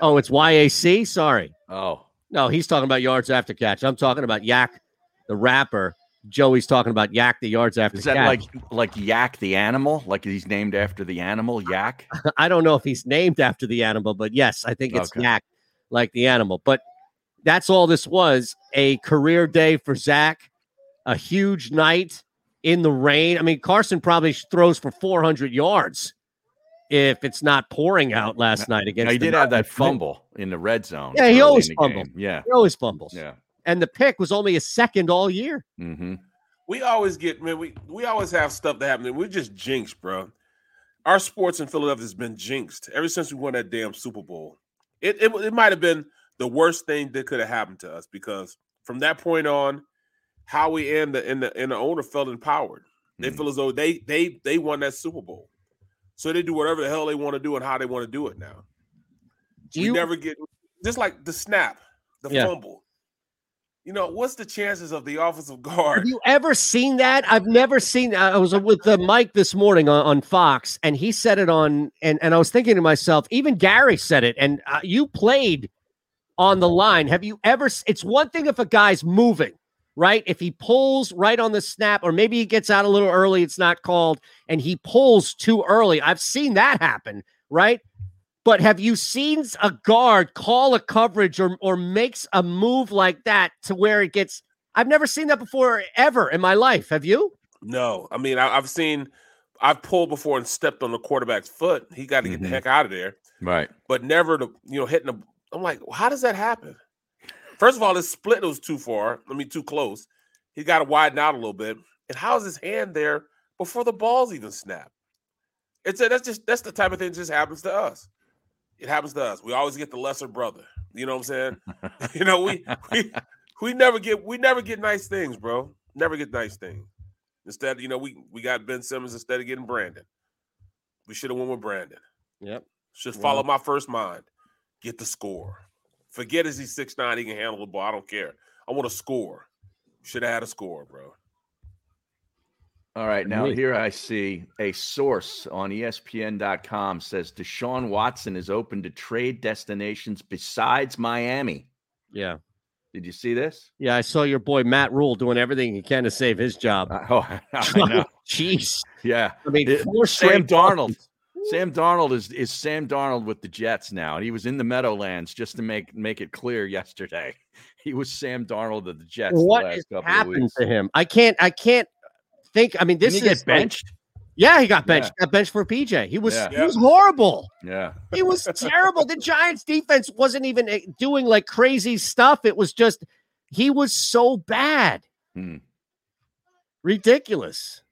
Oh, it's YAC. Sorry. Oh, No, he's talking about yards after catch. I'm talking about Yak, the rapper. Joey's talking about Yak, the yards after is that catch. like like yak the animal? Like he's named after the animal yak? (laughs) I don't know if he's named after the animal, but yes, I think it's Okay. Yak, like the animal. But that's all this was a career day for Zach, a huge night in the rain. I mean, Carson probably throws for 400 yards if it's not pouring out last night against Now, he the did have that fumble in the red zone. Yeah, he always in fumbles. Yeah. He always fumbles. Yeah. And the pick was only a second all year. Mm-hmm. We always get man. We we always have stuff that happens. We're just jinxed, bro. Our sports in Philadelphia has been jinxed ever since we won that damn Super Bowl. It it, it might have been the worst thing that could have happened to us because from that point on, how we end the and the and the owner felt empowered. They Mhm. feel as though they they they won that Super Bowl, so they do whatever the hell they want to do and how they want to do it now. Do we you never get just like the snap, the Yeah. fumble. You know, what's the chances of the offensive guard? Have you ever seen that? I've never seen. I was with the Mike this morning on, on Fox, and he said it on, and and I was thinking to myself, even Gary said it, and uh, you played on the line. Have you ever? It's one thing if a guy's moving, right? If he pulls right on the snap, or maybe he gets out a little early, it's not called, and he pulls too early. I've seen that happen, right? But have you seen a guard call a coverage or or makes a move like that to where it gets? I've never seen that before ever in my life. Have you? No, I mean I, I've seen, I've pulled before and stepped on the quarterback's foot. He got to get the Mhm. heck out of there, Right. but never to you know hitting the. I'm like, how does that happen? First of all, his split was too far. I mean, too close. He got to widen out a little bit. And how's his hand there before the balls even snap? It's a, that's just that's the type of thing that just happens to us. It happens to us. We always get the lesser brother. You know what I'm saying? (laughs) (laughs) you know, we we we never get we never get nice things, bro. Never get nice things. Instead, you know, we we got Ben Simmons instead of getting Brandon. We should have won with Brandon. Yep. Should follow my first mind. Get the score. Forget is he six nine? He can handle the ball. I don't care. I want to score. Should have had a score, bro. All right. Now, here I see a source on ESPN.com says Deshaun Watson is open to trade destinations besides Miami. Yeah. Did you see this? Yeah, I saw your boy Matt Rhule doing everything he can to save his job. Uh, oh, (laughs) I know. (laughs) Jeez. Yeah. I mean, It- four Sam Darnold. Sam Darnold is is Sam Darnold with the Jets now, and he was in the Meadowlands just to make make it clear yesterday. (laughs) He was Sam Darnold of the Jets. the What last has couple of happened weeks. to him? I can't. I can't think. I mean, this Didn't he is get like- yeah, he got benched. Got benched for PJ. He was. Yeah. He was horrible. Yeah. He was terrible. The Giants defense wasn't even eh, doing like crazy stuff. It was just he was so bad. Hmm. Ridiculous.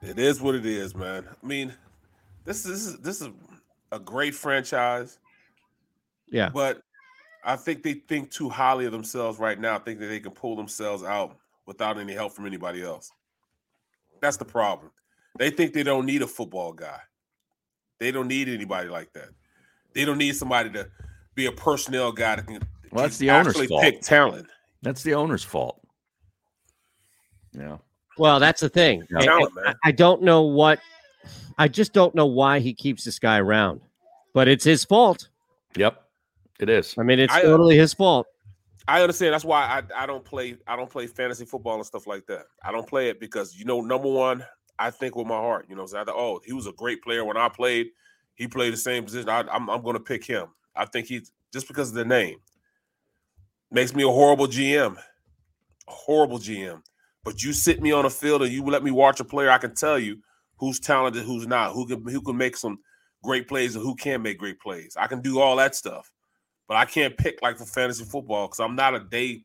It is what it is, man. I mean, this is this is this is a great franchise. Yeah. But I think they think too highly of themselves right now, think that they can pull themselves out without any help from anybody else. That's the problem. They think they don't need a football guy. They don't need anybody like that. They don't need somebody to be a personnel guy that can well, that's the owner's fault. pick talent. That's the owner's fault. Yeah. Well, that's the thing. Yeah. Talent, I, I don't know what. I just don't know why he keeps this guy around, but it's his fault. Yep, it is. I mean, it's I, uh, totally his fault. I understand. That's why I, I don't play. I don't play fantasy football and stuff like that. I don't play it because you know, number one, I think with my heart. You know, so I thought, oh, he was a great player when I played. He played the same position. I, I'm I'm going to pick him. I think he's just because of the name makes me a horrible GM, a horrible GM. But you sit me on a field and you let me watch a player, I can tell you who's talented, who's not, who can who can make some great plays and who can't make great plays. I can do all that stuff, but I can't pick like for fantasy football because I'm not a day,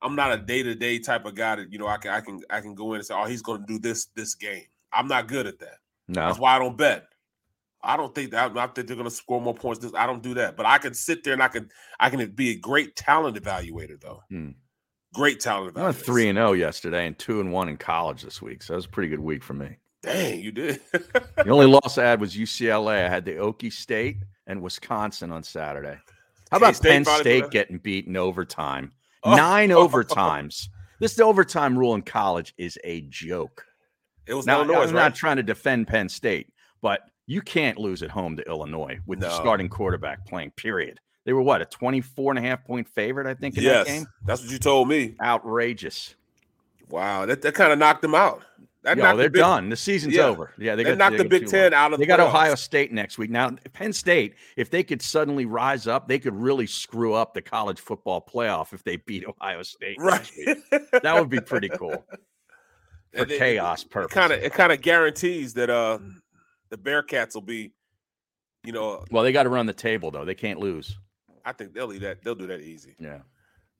I'm not a day to day type of guy that you know I can I can I can go in and say, oh, he's going to do this this game. I'm not good at that. No, that's why I don't bet. I don't think that I think they're going to score more points. This I don't do that, but I can sit there and I can I can be a great talent evaluator though. Hmm. Great talent. I went three and zero oh yesterday and two and one in college this week, so that was a pretty good week for me. Dang, you did. the only (laughs) loss I had was UCLA. I had the Okie State and Wisconsin on Saturday. How about K-State Penn State getting beaten overtime? Oh. Nine (laughs) overtimes. This overtime rule in college is a joke. It was now, Illinois, I'm right? not trying to defend Penn State, but you can't lose at home to Illinois with no. the starting quarterback playing, period. They were what, a 24 and a half point favorite, I think, in yes, that game? That's what you told me. Outrageous. Wow. That, that kind of knocked them out. That Yo, they're the big, done. The season's yeah, over. Yeah, they, they got, knocked they the Big Ten out of. They got Ohio State next week. Now, Penn State, if they could suddenly rise up, they could really screw up the college football playoff if they beat Ohio State. Right, that would be pretty cool (laughs) for they, chaos purposes. Kind of, it kind of guarantees that uh the Bearcats will be, you know. Well, they got to run the table though. They can't lose. I think they'll do that. They'll do that easy. Yeah,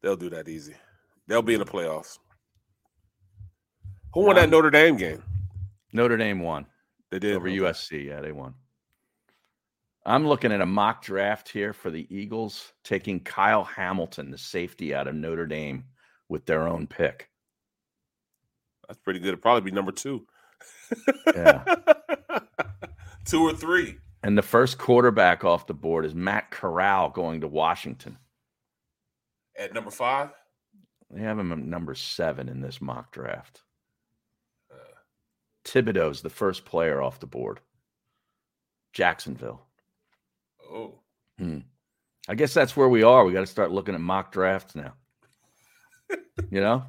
they'll do that easy. They'll be in the playoffs. Who won that um, Notre Dame game? Notre Dame won. They did over USC. Yeah, they won. I'm looking at a mock draft here for the Eagles, taking Kyle Hamilton, the safety out of Notre Dame, with their own pick. That's pretty good. It'd probably be number two. Yeah. (laughs) two or three. And the first quarterback off the board is Matt Corral going to Washington. At number five? They have him at number seven in this mock draft. Thibodeaux's the first player off the board. Jacksonville. Oh. Hmm. I guess that's where we are. We got to start looking at mock drafts now. you know?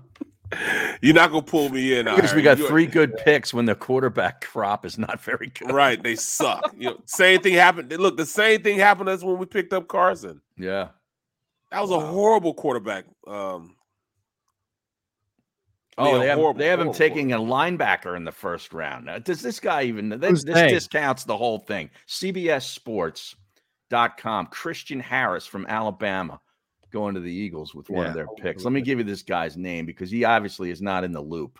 (laughs) You're not gonna pull me in because we got You're, three good (laughs) picks when the quarterback (laughs) crop is not very good. Right, they suck. you know, same thing happened. Look, the same thing happened to us when we picked up Carson. Yeah, that was wow. a horrible quarterback. Um, oh, they have, horrible, they have him taking a linebacker in the first round. Now, does this guy even? This, this discounts the whole thing. CBS Sports.com. Christian Harris from Alabama going to the Eagles with one yeah. of their oh, picks. Oh, Let me give you this guy's name because he obviously is not in the loop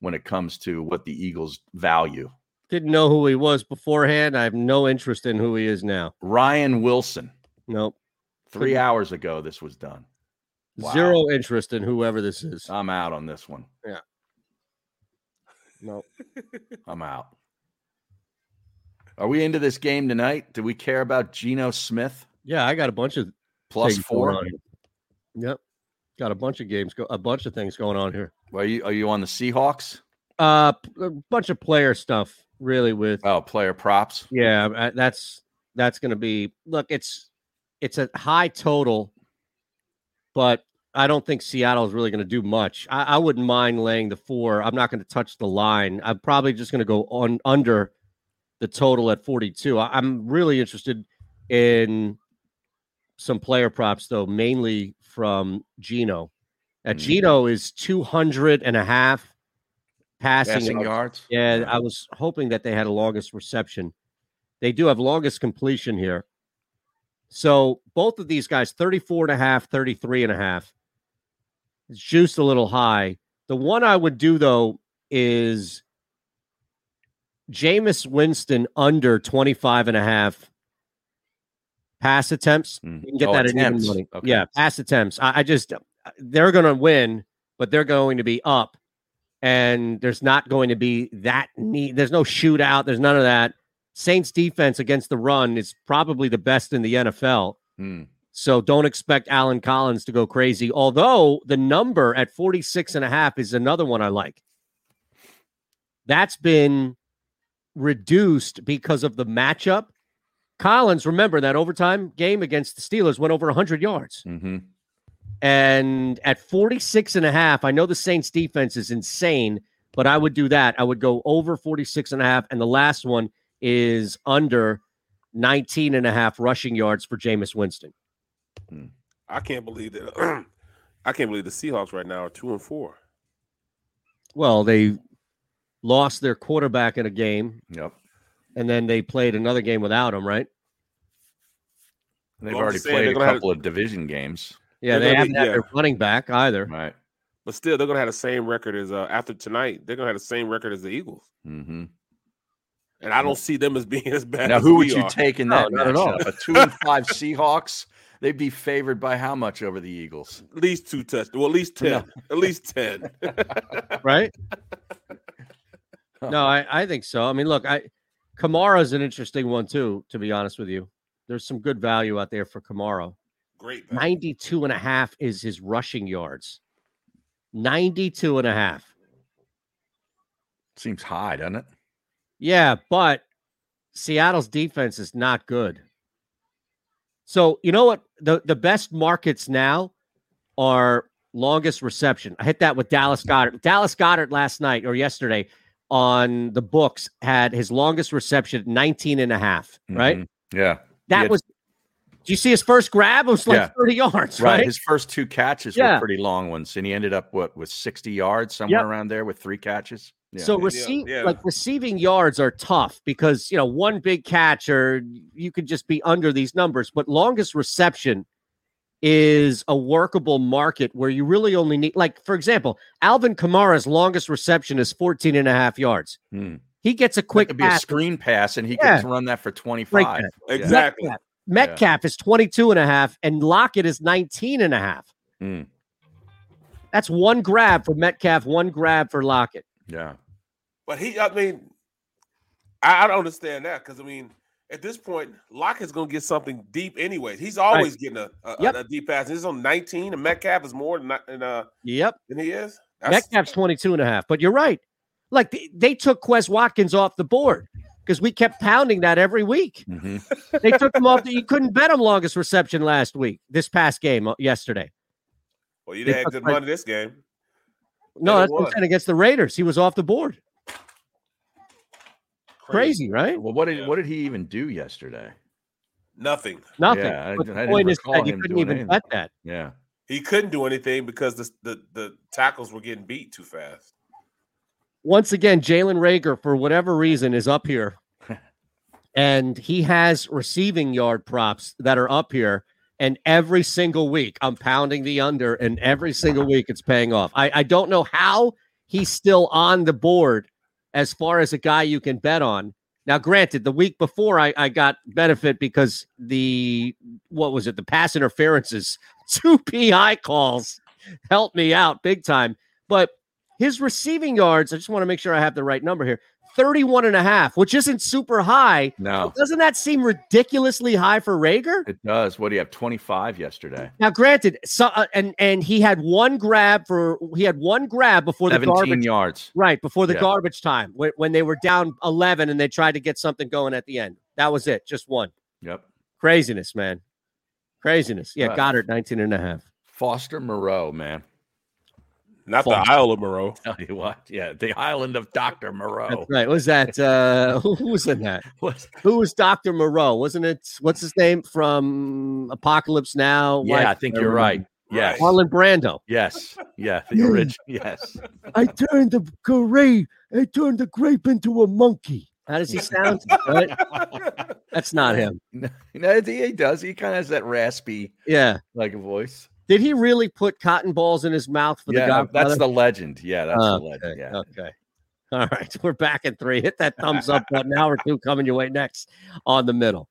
when it comes to what the Eagles value. Didn't know who he was beforehand. I have no interest in who he is now. Ryan Wilson. Nope. 3 Couldn't. hours ago this was done. Wow. Zero interest in whoever this is. I'm out on this one. Yeah. No. (laughs) I'm out. Are we into this game tonight? Do we care about Geno Smith? Yeah, I got a bunch of plus four. Yep, got a bunch of games, go a bunch of things going on here. Are you are you on the Seahawks? Uh, a bunch of player stuff, really. With oh, player props. Yeah, that's that's going to be. Look, it's it's a high total, but I don't think Seattle is really going to do much. I, I, wouldn't mind laying the four. I'm not going to touch the line. I'm probably just going to go on under the total at 42. I, I'm really interested in some player props though, mainly from Geno. At mm-hmm. Geno is 200 and a half passing, passing yards. Yeah, I was hoping that they had a longest reception. They do have longest completion here. So both of these guys, 34 and a half, 33 and a half. It's juiced a little high. The one I would do though is Jameis Winston under 25 and a half pass attempts. Mm. You can get Oh, that in even money. Okay. Yeah, pass attempts. I, I just they're going to win, but they're going to be up, and there's not going to be that need. There's no shootout. There's none of that. Saints defense against the run is probably the best in the NFL. Hmm. So don't expect Alex Collins to go crazy. Although the number at 46 and a half is another one I like. That's been reduced because of the matchup. Collins, remember that overtime game against the Steelers went over 100 yards. Mm-hmm. And at 46 and a half, I know the Saints defense is insane, but I would do that. I would go over 46 and a half. And the last one is under 19 and a half rushing yards for Jameis Winston. I can't believe that. (clears throat) I can't believe the Seahawks right now are two and four. Well, they lost their quarterback in a game. Yep. And then they played another game without him, right? They've Well, already played a gonna have- couple of division games. Yeah, They're they haven't be- had yeah. their running back either. Right. But still, they're gonna have the same record as uh, after tonight. They're gonna have the same record as the Eagles, Mm-hmm. And I don't see them as being as bad. Now, as who we would you are. take in No, that not at all. A two and five Seahawks. They'd be favored by how much over the Eagles? At least two touch. Well, at least ten. At least ten. (laughs) right? no, I, I think so. I mean, look, I Kamara's an interesting one too, to be honest with you. There's some good value out there for Kamara. Great. 92 and a half is his rushing yards. 92 and a half. Seems high, doesn't it? Yeah, but Seattle's defense is not good. So, you know what? The the best markets now are longest reception. I hit that with Dallas Goedert. Dallas Goedert last night or yesterday on the books had his longest reception at 19 and a half, right? Mhm. Yeah. That had- was Did you see his first grab? It was like Yeah. 30 yards, right. right? His first two catches Yeah. were pretty long ones, and he ended up what with sixty yards somewhere Yep. around there with three catches. Yeah. So receive like receiving yards are tough because you know one big catch or you could just be under these numbers, but longest reception is a workable market where you really only need like for example, Alvin Kamara's longest reception is 14 and a half yards. Hmm. He gets a quick be a screen pass, and he Yeah. could run that for twenty Great five. catch. Metcalf, Metcalf is 22 and a half and Lockett is 19 and a half. Hmm. That's one grab for Metcalf, one grab for Lockett. Yeah. But he, I mean, I, I don't understand that because I mean, at this point, Lockett's going to get something deep anyway. He's always getting a, a, Yep. a deep pass. He's on 19, and Metcalf is more than, that- than, uh, Yep. than he is. That's- Metcalf's 22 and a half. But you're right. Like they, they took Quez Watkins off the board because we kept pounding that every week. Mm-hmm. They took him off. The, you couldn't bet him longest reception last week, this past game uh, yesterday. Well, you They had took good Quez- money this game. No, that's what I'm saying against the Raiders. He was off the board. Crazy, right? Well, what did what did he even do yesterday? Nothing. Nothing. Yeah, but I the didn't point is recall that you him couldn't even anything. bet that. Yeah. He couldn't do anything because the, the, the tackles were getting beat too fast. once again, Jalen Reagor, for whatever reason, is up here. (laughs) and he has receiving yard props that are up here. And every single week, I'm pounding the under, and every single week it's paying off. I, I don't know how he's still on the board as far as a guy you can bet on. Now, granted, the week before I, I got benefit because the what was it? The pass interferences, (laughs) two PI calls helped me out big time. But his receiving yards, I just want to make sure I have the right number here 31 and a half, which isn't super high. No, Doesn't that seem ridiculously high for Reagor? it does. What do you have? Twenty five yesterday. Now, granted, so uh, and and he had one grab for he had one grab before the garbage yards. right before the Yeah. garbage time when, when they were down 11 and they tried to get something going at the end. That was it, just one. Yep. Craziness, man. Craziness. Yeah, Right. Goedert 19 and a half. Foster Moreau, man. Not Foster. the Isle of Moreau. (laughs) Tell you what, yeah, the island of Doctor Moreau. That's right. Was that uh who (laughs) who was in that? (laughs) What? Who was Dr. Moreau? Wasn't it what's his name from Apocalypse Now? Yeah, Like, I think you're right. Yes. Marlon Brando. Yes. Yeah. The Yeah. original. Yes. I turned the grape, I turned the grape into a monkey. How does he sound? Right? That's not him. No, no, he he does. He kind of has that raspy, Yeah. like a voice. Did he really put cotton balls in his mouth for the yeah, Godfather? that's the legend. Yeah, that's the Okay, legend. Yeah. Okay. All right. We're back in three. Hit that thumbs up button. Hour two coming your way next on the middle.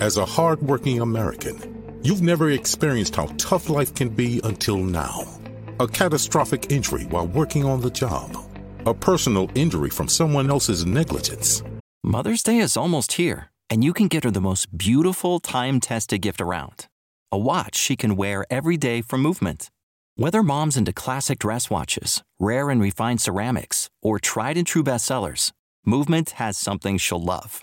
As a hardworking American, you've never experienced how tough life can be until now. A catastrophic injury while working on the job. A personal injury from someone else's negligence. Mother's Day is almost here, and you can get her the most beautiful time tested gift around a watch she can wear every day from Movement. Whether mom's into classic dress watches, rare and refined ceramics, or tried and true bestsellers, Movement has something she'll love.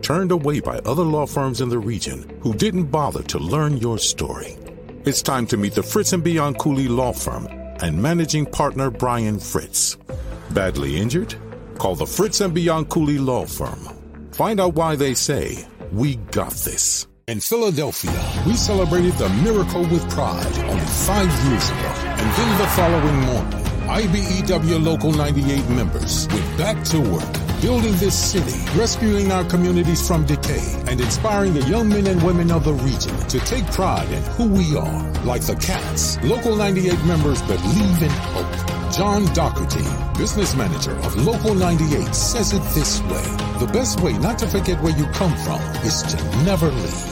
Turned away by other law firms in the region who didn't bother to learn your story. It's time to meet the Fritz and Bianculli Law Firm and managing partner Brian Fritz. Badly injured? Call the Fritz and Bianculli Law Firm. Find out why they say, We got this. In Philadelphia, we celebrated the miracle with pride only five years ago. And then the following morning, IBEW Local 98 members went back to work, building this city, rescuing our communities from decay, and inspiring the young men and women of the region to take pride in who we are. Like the Cats, Local 98 members believe in hope. John Dougherty, business manager of Local 98, says it this way The best way not to forget where you come from is to never leave.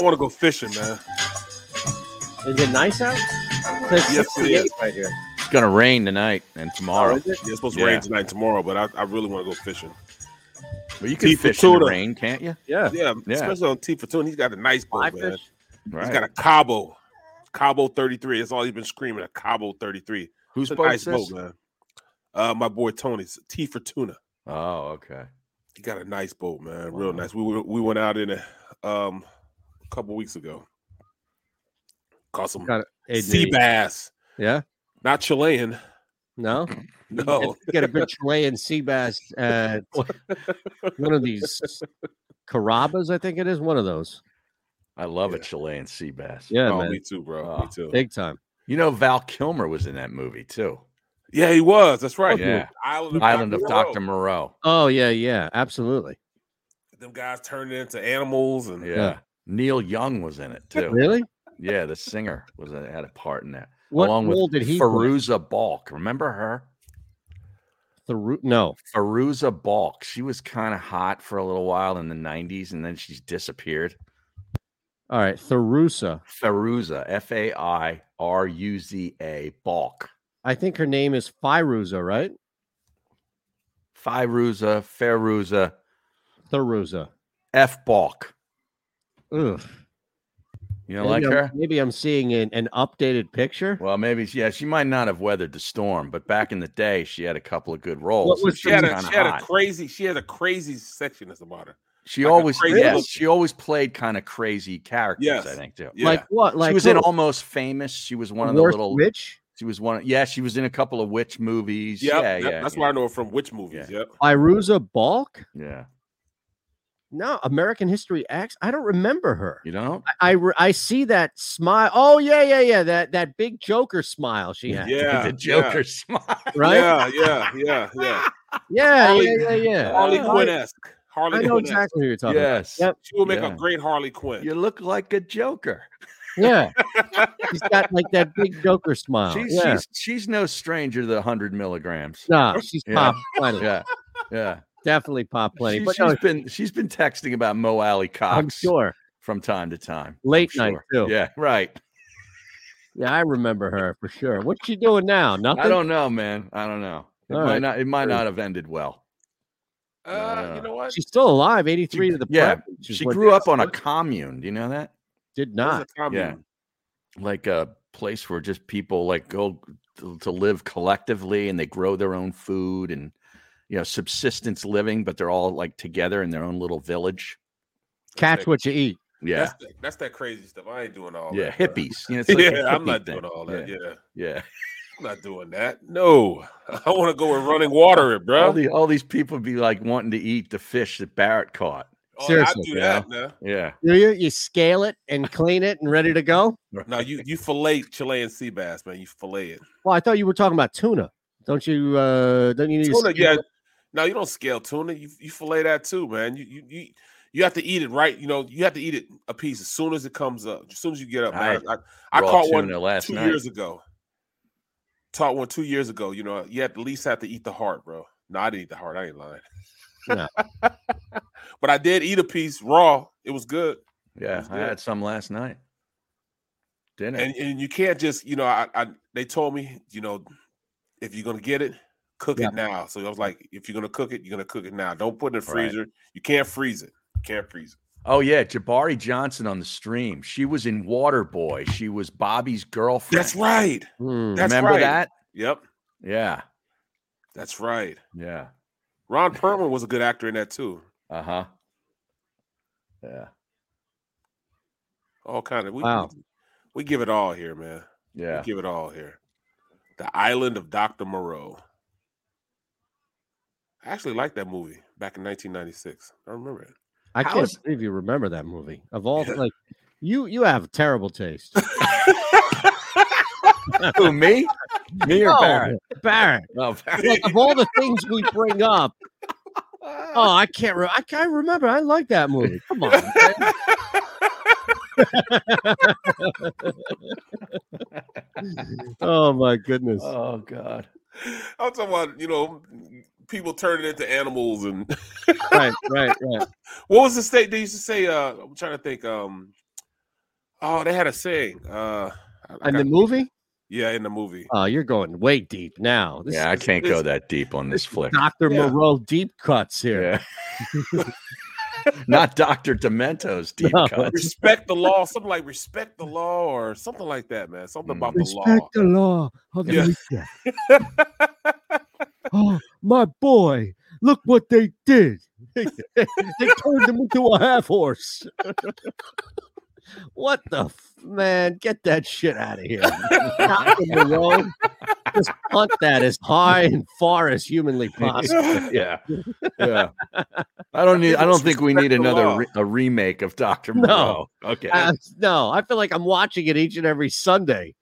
I want to go fishing, man. Is it nice out? It's Yes, it 68 is. right here. It's going to rain tonight and tomorrow. Oh, it? Yeah, it's supposed to Yeah. rain tonight and tomorrow, but I, I really want to go fishing. Well, you can T fish in the rain, can't you? Yeah. Yeah, Yeah. especially on T Fortuna. He's got a nice boat, man. fish. Right. He's got a Cabo, Cabo 33. That's all he's been screaming, a Cabo 33. Who's It's boat nice boat, man. Uh, my boy Tony's T Fortuna. Oh, okay. He got a nice boat, man. Real nice. We we went out in a um a couple weeks ago. Caught some Got sea AD. bass, Yeah. not Chilean. No. (clears throat) No, Get a good Chilean sea bass at one of these Carrabba's, I think it is. One of those. I love a Chilean sea bass. Yeah, oh, man. me too, bro. Oh. Me ah. too. Big time. You know, Val Kilmer was in that movie too. Yeah, he was. That's right. Yeah. Island of Island Dr. of Dr. Moreau. Oh yeah, yeah, absolutely. Them guys turned into animals and Yeah. Neil Young was in it too. Really? Yeah, the singer was a, had a part in that. What along role with did he play? Fairuza Balk. Remember her? The root? No. Fairuza Balk. She was kind of hot for a little while in the '90s, and then she's disappeared. All right, Tharusa. Feruza, F A I R U Z A, Balk. I think her name is Firuza, right? Firuza, Feruza, Tharuza. F Balk. Ugh. You don't like Maybe I'm- her? Maybe I'm seeing an, an updated picture. Well, maybe yeah. She might not have weathered the storm, but back in the day, she had a couple of good roles. What was she had, a, kinda she had a crazy she had a crazy sexiness about her. She like always yes, look. she always played kind of crazy characters. Yes. I think too. Yeah. Like what? Like she was in? Almost Famous. She was one of Worst the little witch. She was one. Of, Yeah, she was in a couple of witch movies. Yep, yeah, that- yeah. That's yeah, where I know her from. Which movies? Yep. Firuza Balk. Yeah, No, American History X. I don't remember her. you know. I I, I see that smile. Oh yeah, yeah, yeah. That that big Joker smile she had. Yeah. the Joker smile. Right? Yeah, yeah, yeah, yeah. Yeah, Harley- yeah, yeah, yeah. Harley Quinn esque. Harley I know Quinn exactly who you're talking Yes. about. Yep. She will make Yeah. a great Harley Quinn. You look like a Joker. Yeah. (laughs) She's got like that big Joker smile. She's yeah. she's she's no stranger to the hundred milligrams. no, she's Yeah. pop. Yeah, yeah. Definitely pop plenty. She, but has no, been she's been texting about Mo Alie-Cox. I'm sure. from time to time. Late I'm night, too. Yeah, right. Yeah, I remember her for sure. What's she doing now? Nothing. I don't know, man. I don't know. It All might right. not. It might not have ended well. Uh, you know what? She's still alive. 83 to the Yeah, prep, she grew up on a commune. Do you know that? Did not. a commune? Yeah, like a place where just people like go to, to live collectively, and they grow their own food and you know subsistence living, but they're all like together in their own little village. Catch what you eat. Yeah, That's that, that's that crazy stuff. I ain't doing all yeah, that. bro. hippies. You know, (laughs) it's like a yeah, I'm not thing. doing all that. Yeah. yeah. (laughs) I'm not doing that. No, (laughs) I want to go with running water, it, bro. All, the, all these people be like wanting to eat the fish that Barrett caught. oh, I seriously, do you that know? Yeah. Do you? You scale it and clean it and ready to go? No, you you fillet Chilean sea bass, man. You fillet it. Well, I thought you were talking about tuna. Don't you? uh Don't you need Tuna, scale yeah. It? No, you don't scale tuna. You you fillet that too, man. You you you. You have to eat it right. You know, you have to eat it a piece as soon as it comes up. As soon as you get up. I man. I, I, caught one last two night. years ago. Taught one two years ago. You know, you have, at least have to eat the heart, bro. No, I didn't eat the heart. I ain't lying. No. (laughs) but I did eat a piece raw. It was good. Yeah, It's I had some last night. Dinner. And and you can't just, you know, I, I they told me, you know, if you're gonna get it, cook Yeah. it now. So I was like, if you're gonna cook it, you're gonna cook it now. Don't put it in the Right. freezer. You can't freeze it. You can't freeze it. oh yeah, Jabari Johnson on the stream. She was in Waterboy. She was Bobby's girlfriend. That's right. Hmm. That's Remember right. that? Yep. Yeah, That's right. yeah. Ron Perlman was a good actor in that too. Uh huh. Yeah, All kind of we, Wow. we, we give it all here, man. yeah. We give it all here. The Island of Dr. Moreau. I actually liked that movie back in 1996. I remember it. I How can't is- believe you remember that movie. Of all, Yeah. like, you you have terrible taste. (laughs) Who me? Me or No, Barrett? Barrett. Oh, Barrett. Like of all the things we bring up, (laughs) oh, I can't. Re- I can't remember. I like that movie. Come on. (laughs) oh my goodness. Oh God. I'm talking about, you know, people turning into animals and (laughs) Right, right, right. (laughs) what was the state they used to say? Uh I'm trying to think. Um oh, they had a saying. Uh I- I the movie? yeah, in the movie. Oh, you're going way deep now. This Yeah, I can't go that deep on this flick. Dr. Yeah. Moreau deep cuts here. Yeah. (laughs) Not Doctor Demento's deep No. cuts. respect the law, something like respect the law or something like that, man. Something Mm. about the law. Respect the law. Yeah. Hallelujah. oh, my boy, look what they did. They, (laughs) they turned him into a half horse. (laughs) what the f- man? Get that shit out of here. Dr. Moreau, just punt that as high and far as humanly (laughs) possible. yeah, yeah. I don't need. I don't think we need another re- a remake of Doctor No. Moreau. Okay. Uh, no, I feel like I'm watching it each and every Sunday.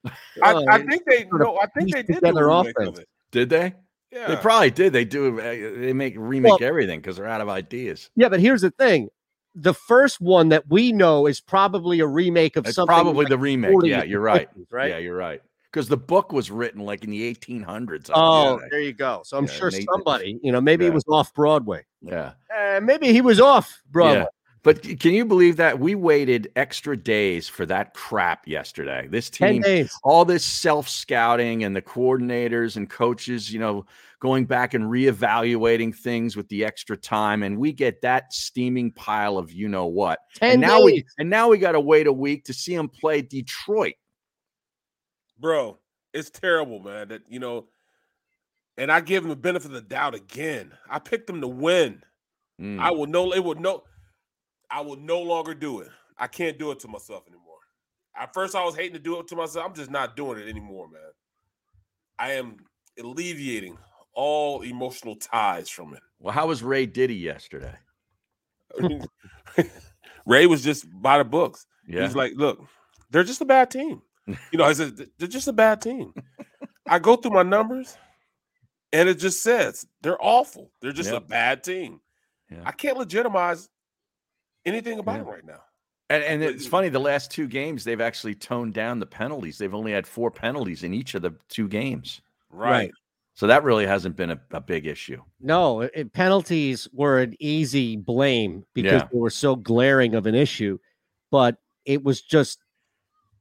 I, Oh, I think they sort of no, I think they pieced did do together a remake offense. of it. Did they? Yeah. They probably did. They do. uh, They make remake everything because they're out of ideas. Yeah, but here's the thing: the first one that we know is probably a remake of It's something. probably like the remake. Yeah, you're right. 50s, right? Yeah, you're right. Because the book was written like in the 1800s. I Oh, there you go. So I'm Yeah, sure somebody, you know, maybe Yeah. it was off Broadway. Yeah. Uh, maybe he was off Broadway. Yeah. But can you believe that we waited extra days for that crap yesterday? This team, all this self scouting and the coordinators and coaches, you know, going back and reevaluating things with the extra time, and we get that steaming pile of you know what. 10 and now we and now we got to wait a week to see him play Detroit. bro. It's terrible, man. That you know, and I give him the benefit of the doubt again. I picked them to win. Mm. I will no. It would no. I will no longer do it. I can't do it to myself anymore. At first, I was hating to do it to myself. I'm just not doing it anymore, man. I am alleviating all emotional ties from it. Well, how was Ray Diddy yesterday? (laughs) Ray was just by the books. Yeah. He's like, look, they're just a bad team. You know, I said they're just a bad team. I go through my numbers, and it just says they're awful. They're just a bad team. Yeah. I can't legitimize anything about Yeah. them right now. And, and it's funny, the last two games, they've actually toned down the penalties. They've only had four penalties in each of the two games. Right. So that really hasn't been a, a big issue. No, it- it- penalties were an easy blame because Yeah. they were so glaring of an issue, but it was just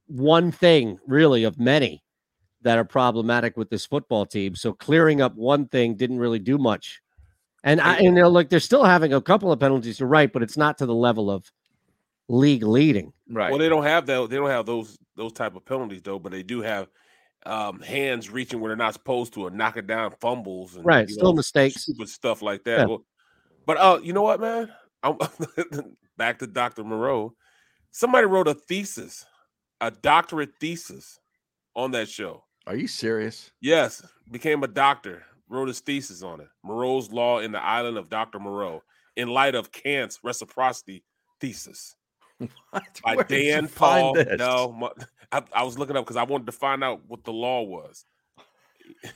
one thing, really, of many that are problematic with this football team. So clearing up one thing didn't really do much. And I, you know, like they're still having a couple of penalties, you're right, but it's not to the level of league leading. Right. Well, they don't have that. They don't have those those type of penalties though, but they do have um hands reaching where they're not supposed to, or knocking down fumbles, and Right, still know, mistakes. stupid stuff like that. Yeah. Well, but uh, you know what, man? I'm (laughs) back to Dr. Moreau. Somebody wrote a thesis, a doctorate thesis on that show. Are you serious? Yes, became a doctor, wrote his thesis on it. Moreau's Law in the Island of Dr. Moreau, in light of Kant's reciprocity thesis. (laughs) By Where Dan Paul. No, my- (laughs) I, I was looking up because I wanted to find out what the law was. (laughs)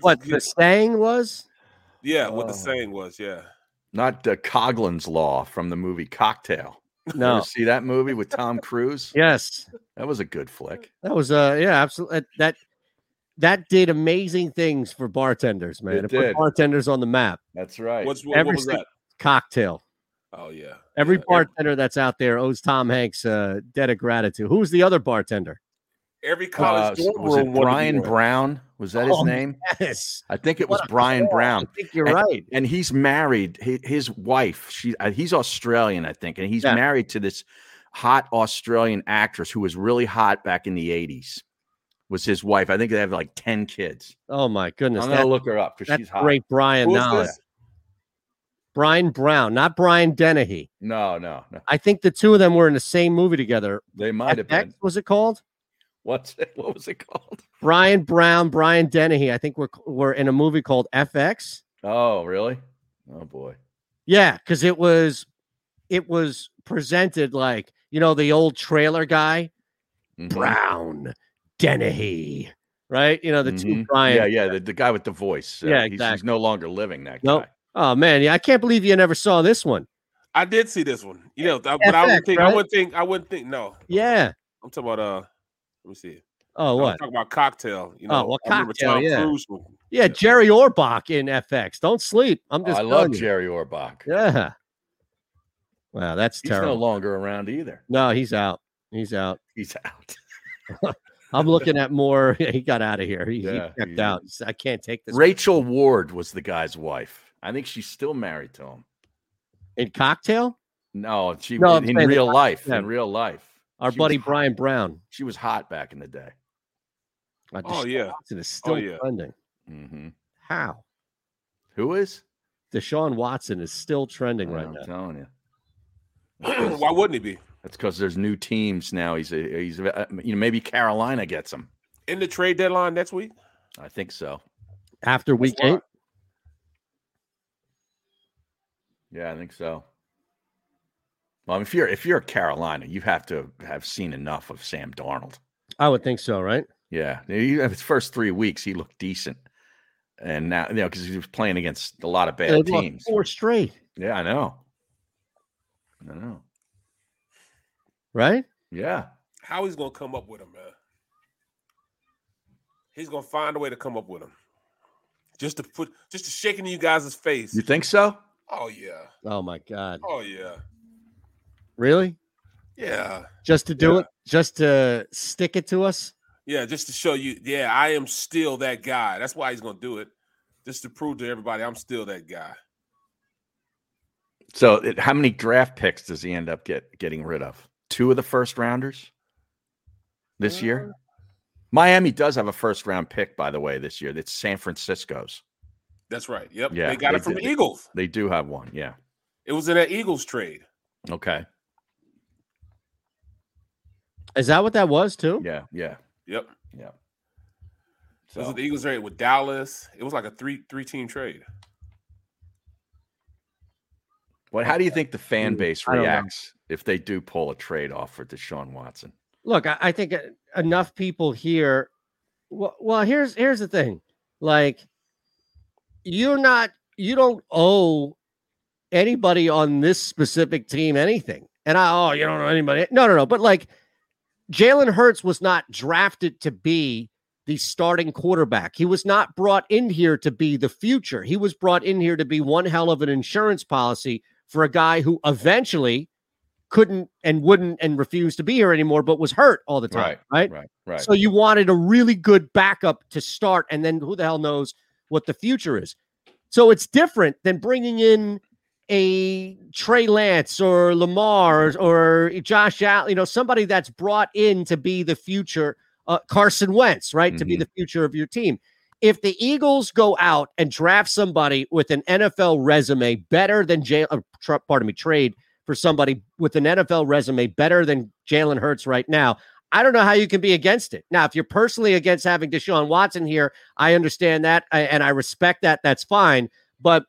What the saying was? Yeah, what the Oh. saying was. Yeah. Not uh, Coughlin's Law from the movie Cocktail. No. ever see that movie with Tom Cruise? Yes. That was a good flick. That was uh yeah, absolutely that that did amazing things for bartenders, man. It It, put bartenders on the map. That's right. What's what, Every what was that? Cocktail. Oh yeah. Every Yeah, bartender that's out there owes Tom Hanks a debt of gratitude. Who's the other bartender? Every Uh, college dorm was it room wanted to be Brian. Brown? Was that his Oh, name? Yes. I think it What was a Brian call. Brown. I think you're and, right. And he's married. His, his wife, she uh, he's Australian, I think, and he's Yeah. married to this hot Australian actress who was really hot back in the '80s. Was his wife? I think they have like ten kids. Oh my goodness. I'm gonna look her up because she's hot. great Brian knowledge. Bryan Brown, not Brian Dennehy. No, no, no. I think the two of them were in the same movie together. They might have been. was it called? What's it? (laughs) What was it called? Bryan Brown, Brian Dennehy. I think we're we're in a movie called FX. Oh, really? Oh boy. Yeah, because it was it was presented like you know the old trailer guy, Mhm. Brown Dennehy, right? You know the two Mhm. Brian. Yeah, yeah. The, the guy with the voice. Uh, Yeah, he's- He's, no longer living. That Nope. guy. Oh man, yeah, I can't believe you never saw this one. I did see this one. You know, th- but I wouldn't think. I wouldn't think. I wouldn't think. No, Yeah. I'm talking about. Uh, let me see. Oh I'm what? talking about cocktail. You Oh, know, well, Cocktail, Tom yeah. Cruise was- Yeah, Jerry Orbach in FX. Don't sleep. I'm Oh, just I love you. Jerry Orbach. Yeah. Wow, that's terrible. He's terrible. no longer around either. No, he's out. He's out. He's out. (laughs) I'm looking at more. (laughs) he got out of here. He, he Yeah, checked he- out. He said, I can't take this. Rachel Ward was the guy's wife. I think she's still married to him. in cocktail. No, she No, in, in real life. yeah. In real life, Our She buddy. Bryan Brown. she was hot back in the day. Uh, Oh, yeah. Watson is still yeah. trending. hmm How? Who is? Deshaun Watson is still trending right I'm now. telling you. (clears throat) Why wouldn't he be That's because there's new teams now. He's a, he's a, uh, you know maybe Carolina gets him. in the trade deadline next week? I think so. After week why. eight, Yeah, I think so. Well, if you're if you're Carolina, you have to have seen enough of Sam Darnold. I would think so, right? Yeah, his first three weeks he looked decent, and now you know because he was playing against a lot of bad teams. Four straight. Yeah, I know. I know. Right? Yeah. How he's gonna come up with him, man? He's gonna find a way to come up with him, just to put, just to shake in you guys' face. You think so? Oh yeah. Oh my god. Oh yeah. Really? Yeah. Just to do Yeah. it? Just to stick it to us? Yeah, just to show you, yeah, I am still that guy. That's why he's gonna do it, just to prove to everybody I'm still that guy. So, it, how many draft picks does he end up get getting rid of? Two of the first rounders this oh. year. Miami does have a first round pick, by the way, this year. It's San Francisco's. That's right. Yep. Yeah, they got it from do- the Eagles. They do have one. Yeah. It was in that Eagles trade. Okay. Is that what that was too? Yeah. Yeah. Yep. Yeah. It was the Eagles trade with Dallas. It was like a three three team trade. What? How do you think the fan mm, base I don't know. reacts if they do pull a trade off for Deshaun Watson? Look, I, I think uh, enough people here. Well, well, here's here's the thing. Like, you're not. You don't owe anybody on this specific team anything. And I, oh, you don't know anybody. No, no, no. But like, Jalen Hurts was not drafted to be the starting quarterback. He was not brought in here to be the future. He was brought in here to be one hell of an insurance policy for a guy who eventually couldn't and wouldn't and refused to be here anymore, but was hurt all the time. Right, Right. right, right. So you wanted a really good backup to start, and then who the hell knows what the future is? So it's different than bringing in a Trey Lance or Lamar or, Josh Allen, you know, somebody that's brought in to be the future, uh, Carson Wentz, right? To be the future of your team. If the Eagles go out and draft somebody with an NFL resume better than Jay, uh, pardon me, trade for somebody with an NFL resume better than Jalen Hurts right now, I don't know how you can be against it. Now, if you're personally against having Deshaun Watson here, I understand that and I respect that. That's fine. But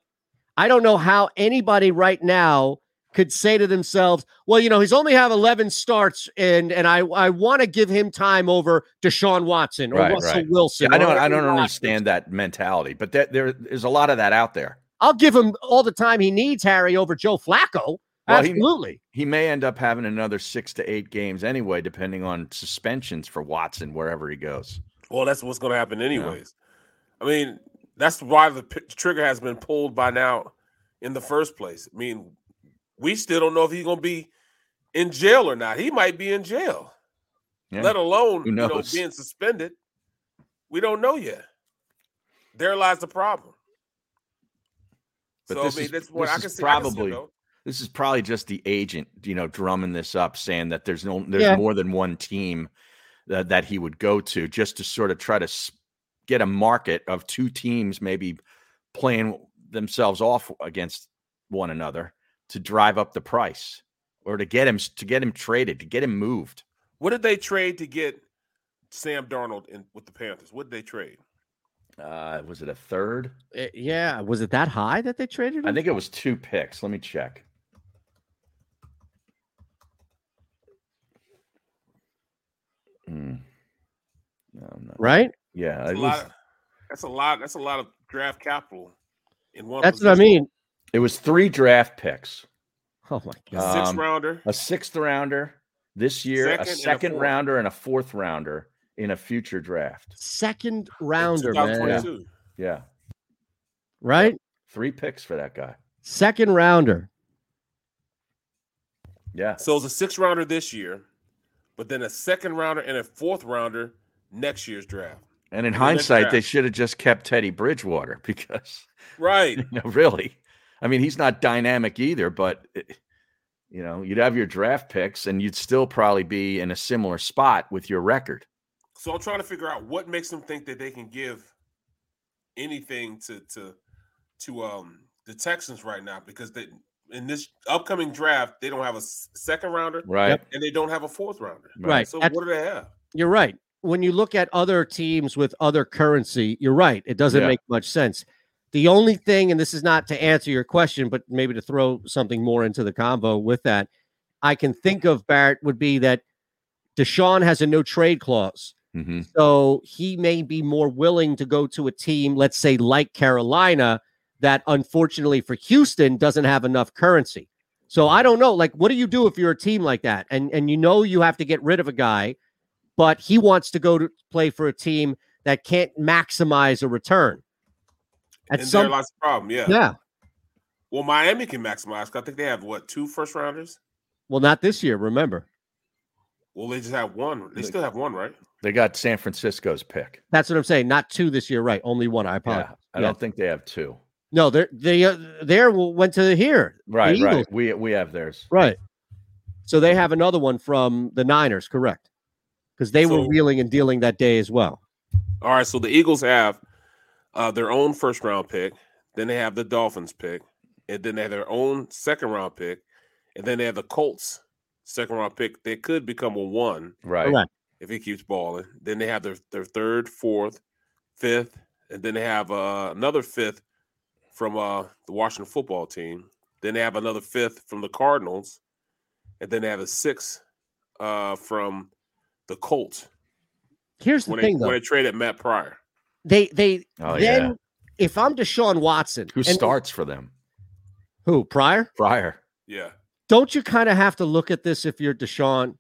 I don't know how anybody right now could say to themselves, well, you know, he's only have 11 starts and and I I want to give him time over Deshaun Watson or Right, Russell right. Wilson. Yeah, I don't. I don't understand that mentality, but there, there is a lot of that out there. I'll give him all the time he needs, Harry, over Joe Flacco. Well, he- Absolutely. He, may end up having another six to eight games anyway, depending on suspensions for Watson wherever he goes. Well, that's what's going to happen anyways. I mean, that's why the p- trigger has been pulled by now in the first place. I mean, we still don't know if he's going to be in jail or not. He might be in jail, Yeah. let alone you know being suspended. We don't know yet. There lies the problem. But so this I mean, is, that's what I can see. I can see it, probably though. This is probably just the agent, you know, drumming this up, saying that there's no there's Yeah. more than one team that, that he would go to, just to sort of try to get a market of two teams maybe playing themselves off against one another to drive up the price or to get him to get him traded to get him moved. What did they trade to get Sam Darnold in with the Panthers? What did they trade? Uh, was it a third? Uh, yeah. Was it that high that they traded him? I think it was two picks. Let me check. Mm. No, I'm not- right? Yeah, That's it a lot. Of, that's a lot. That's a lot of draft capital in one. That's what I mean. it was three draft picks. Oh my A god. six Um, rounder. a sixth rounder this year, Second a and a second rounder, and a fourth rounder in a future draft. Second rounder, man. 2022. Yeah, Right? three picks for that guy. Second rounder. Yeah, So it's a six rounder this year, but then a second rounder and a fourth rounder next year's draft. and in hindsight, they should have just kept Teddy Bridgewater (laughs) because Right. (laughs) you know, really. I mean, he's not dynamic either, but it- you know, you'd have your draft picks and you'd still probably be in a similar spot with your record. So I'm trying to figure out what makes them think that they can give anything to to to um the Texans right now because they in this upcoming draft they don't have a second rounder, Right. And they don't have a fourth rounder, Right. So That's- what do they have? You're right. When you look at other teams with other currency, you're right. It doesn't Yeah. make much sense. The only thing, and this is not to answer your question, but maybe to throw something more into the convo with that, I can think of Barrett would be that Deshaun has a no trade clause. Mm-hmm. So he may be more willing to go to a team, let's say like Carolina, that unfortunately for Houston doesn't have enough currency. So I don't know. Like, what do you do if you're a team like that, and and you know you have to get rid of a guy, but he wants to go to play for a team that can't maximize a return. At and some, there lies the problem. Yeah. Yeah. Well, Miami can maximize. I think they have what two first rounders. Well, not this year. Remember. Well, they just have one. They still have one, right? They got San Francisco's pick. That's what I'm saying. Not two this year, right? Only one. I apologize. Yeah, I yeah. don't think they have two. No, they're they uh, there went to here. Right, right. We we have theirs. Right. So they have another one from the Niners, correct? Because they so, were wheeling and dealing that day as well. All right. So the Eagles have uh, their own first round pick. Then they have the Dolphins pick, and then they have their own second round pick, and then they have the Colts second round pick. They could become a one, right? Correct. If he keeps balling, then they have their their third, fourth, fifth, and then they have uh, another fifth from uh, the Washington football team. Then they have another fifth from the Cardinals, and then they have a sixth uh, from the Colts. Here's the when thing, they, though. When they traded Matt Pryor, they they oh, then yeah. if I'm Deshaun Watson, who starts for them? Who Pryor? Pryor. Yeah. Don't you kind of have to look at this if you're Deshaun,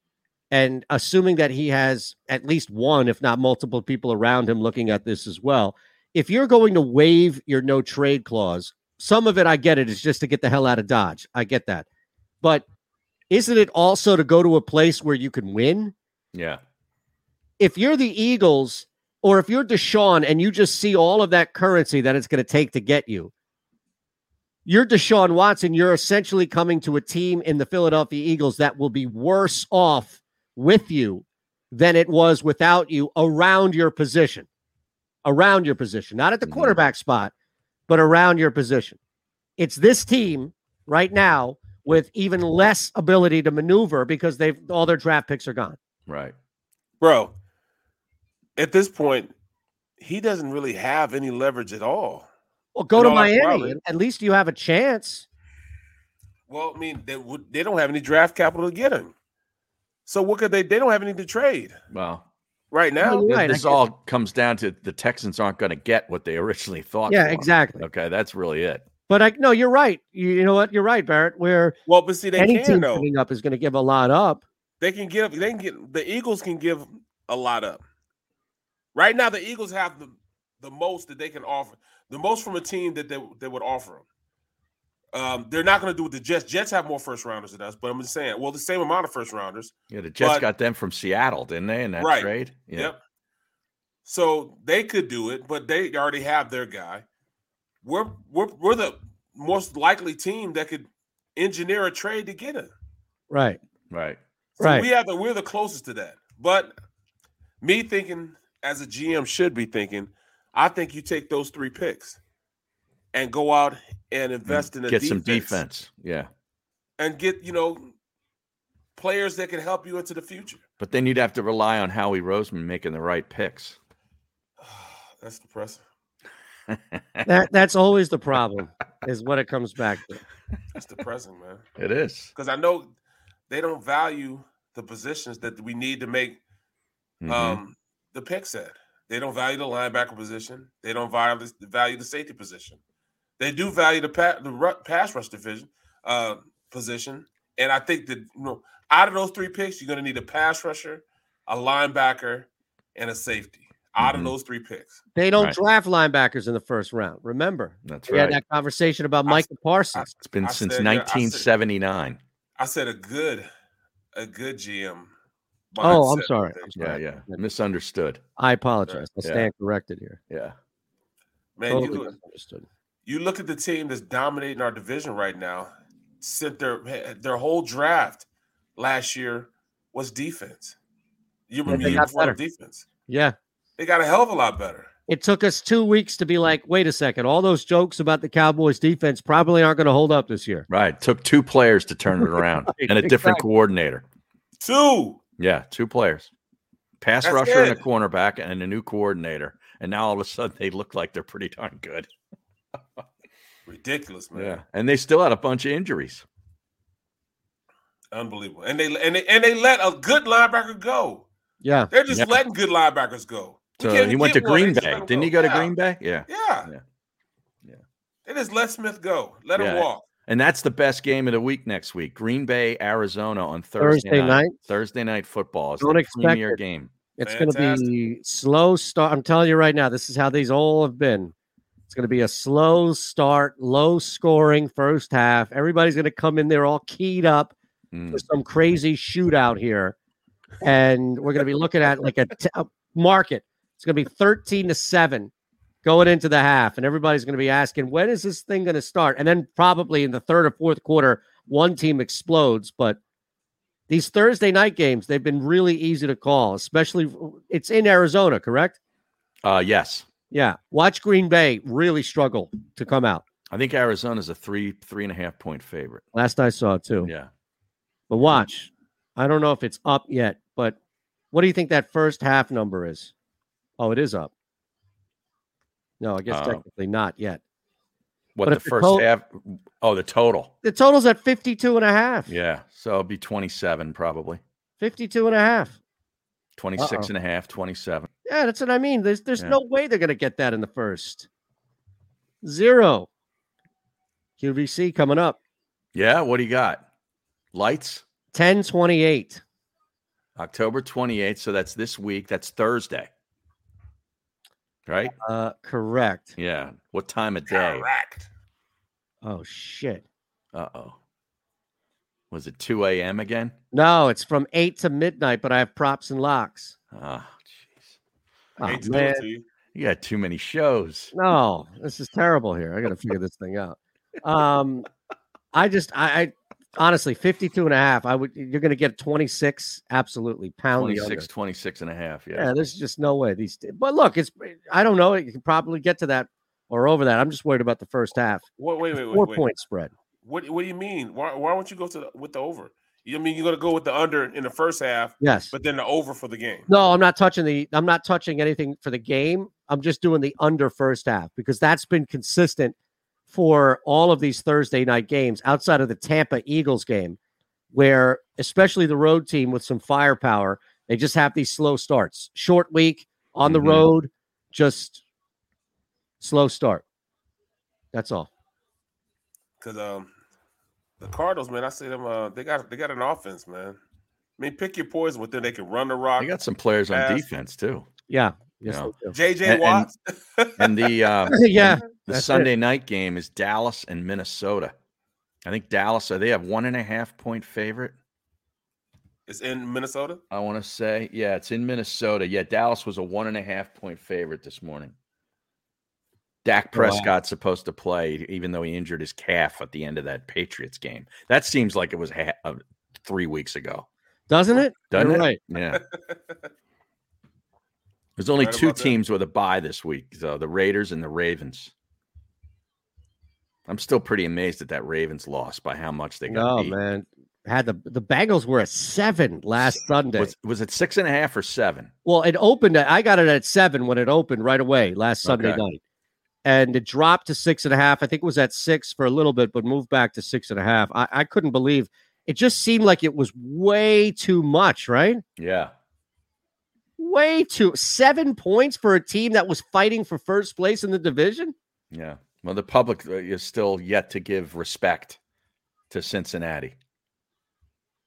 and assuming that he has at least one, if not multiple people around him looking at this as well if you're going to waive your no trade clause, some of it I get it is just to get the hell out of Dodge. I get that. But isn't it also to go to a place where you can win? Yeah. If you're the Eagles or if you're Deshaun and you just see all of that currency that it's going to take to get you, you're Deshaun Watson. You're essentially coming to a team in the Philadelphia Eagles that will be worse off with you than it was without you around your position around your position, not at the mm-hmm. quarterback spot, but around your position. It's this team right now with even less ability to maneuver because they've all their draft picks are gone. Right. Bro, at this point, he doesn't really have any leverage at all. Well, go to Miami. At least you have a chance. Well, I mean, they they don't have any draft capital to get him. So what could they? They don't have anything to trade. Well, right now. right. This all comes down to the Texans aren't going to get what they originally thought. Yeah, exactly. Okay, that's really it. But I no, you're right. You, you know what? You're right, Barrett. Where well, but see, they any can, team though. coming up is going to give a lot up. They can give. They can get. The Eagles can give a lot up. Right now, the Eagles have the the most that they can offer. The most from a team that they, they would offer them. Um, they're not going to do with the Jets. Jets have more first rounders than us, but I'm just saying, well, the same amount of first rounders. Yeah, the Jets but, got them from Seattle, didn't they? In that right. trade. Yeah. Yep. So they could do it, but they already have their guy. We're we're we're the most likely team that could engineer a trade to get him. Right. Right. So right. We have the we're the closest to that. But me thinking as a GM should be thinking, I think you take those three picks and go out and invest and in a get defense, some defense. Yeah. And get, you know, players that can help you into the future. But then you'd have to rely on Howie Roseman making the right picks. (sighs) That's depressing. (laughs) that that's always the problem, is what it comes back to. That's depressing, man. It is because I know they don't value the positions that we need to make mm-hmm. um, the pick set. They don't value the linebacker position. They don't value the, value the safety position. They do value the, pa- the pass rush division uh, position, and I think that you know out of those three picks, you're going to need a pass rusher, a linebacker, and a safety out mm-hmm. of those three picks. They don't right. draft linebackers in the first round. Remember, that's we right. had that conversation about Micah Parsons. It's been I since said, 1979. I said, I said, a good, a good GM. Oh, I'm sorry. I'm sorry. Yeah, yeah. Misunderstood. I apologize. I stand yeah. corrected here. Yeah. Man, totally you, look, you look at the team that's dominating our division right now. Sent their their whole draft last year was defense. You remember yeah, before defense. Yeah, they got a hell of a lot better. It took us two weeks to be like, wait a second, all those jokes about the Cowboys defense probably aren't going to hold up this year. Right. took two players to turn it around right, (laughs) and a different exactly. coordinator. Two. Yeah, two players. Pass That's rusher and a cornerback and a new coordinator. And now all of a sudden they look like they're pretty darn good. Ridiculous, man. Yeah. And they still had a bunch of injuries. Unbelievable. And they and they and they let a good linebacker go. Yeah, they're just Yeah. letting good linebackers go. We So he went to get one. They Green Bay. Didn't go. he go to Green Bay? Yeah. Yeah. Yeah. They just let Smith go. Let him walk. And that's the best game of the week next week. Green Bay, Arizona on Thursday, Thursday night? Thursday night football is Don't the expect premier it. game. It's going to be slow start. I'm telling you right now, this is how these all have been. It's going to be a slow start, low scoring first half. Everybody's going to come in there all keyed up Mm. for some crazy shootout here. And we're going to be looking at like a, t- a market. It's going to be 13 to 7 going into the half. And everybody's going to be asking, when is this thing going to start? And then probably in the third or fourth quarter, one team explodes. But these Thursday night games, they've been really easy to call, especially it's in Arizona, correct? Uh, yes. Yeah. Watch Green Bay really struggle to come out. I think Arizona's a three, three and a half point favorite. Last I saw, too. Yeah. But watch. I don't know if it's up yet, but what do you think that first half number is? Oh, it is up. No, I guess Uh, technically not yet. What But the first half? Oh, the total. The total's at 52 and a half. Yeah. So it'll be 27 probably. 52 and a half. 26 Uh-oh. and a half, 27. Yeah, that's what I mean. There's there's Yeah. no way they're going to get that in the first. Zero. QVC coming up. Yeah. What do you got? Lights? 1028. October 28th. So that's this week. That's Thursday. Right? Uh, correct. Yeah. What time of day? Correct. Oh shit. Uh oh. Was it 2 a.m. again? No, it's from eight to midnight, but I have props and locks. Ah, Oh, Hate to do man. it to you. you got too many shows. No, this is terrible here. I got to figure this thing out. Um, I just, I, I honestly, 52 and a half. I would, you're going to get 26. Absolutely. Pound the 26, 26 and a half. Yeah. Yeah, there's just no way these. But look, it's, I don't know. You can probably get to that or over that. I'm just worried about the first half. Wait, wait, wait, wait. Four wait. point spread. What What do you mean? Why Why won't you go to the, with the over? You mean you're going to go with the under in the first half? Yes. But then the over for the game. No, I'm not touching the. I'm not touching anything for the game. I'm just doing the under first half because that's been consistent for all of these Thursday night games outside of the Tampa Eagles game, where especially the road team with some firepower, they just have these slow starts. Short week on the Mhm. road, just slow start. That's all. Because um, the Cardinals, man, I see them. Uh, they got they got an offense, man. I mean, pick your poison with them. They can run the rock. They got some players on defense too. Yeah. Yes, You know. JJ And- Watts. (laughs) And the uh, (laughs) (laughs) Yeah, and the that's it. Sunday night game is Dallas and Minnesota. I think Dallas. So they have one and a half point favorite. it's in Minnesota. I want to say, yeah, it's in Minnesota. Yeah, Dallas was a one and a half point favorite this morning. Dak Oh, wow. Supposed to play, even though he injured his calf at the end of that Patriots game. That seems like it was ha- uh, three weeks ago, Doesn't it? doesn't You're it? Right. Yeah. (laughs) There's only Right two about that. teams with a bye this week, so the Raiders and the Ravens. I'm still pretty amazed at that Ravens loss by how much they got Oh beat. man. Had the the Bengals were at seven last Sunday. Was, was it six and a half or seven? Well, it opened. At, I got it at seven when it opened right away last Sunday Okay. night, and it dropped to six and a half. I think it was at six for a little bit, but moved back to six and a half. I, I couldn't believe it. Just seemed like it was way too much, right? Yeah. Way too seven points for a team that was fighting for first place in the division. Yeah. Well, the public uh, is still yet to give respect to Cincinnati.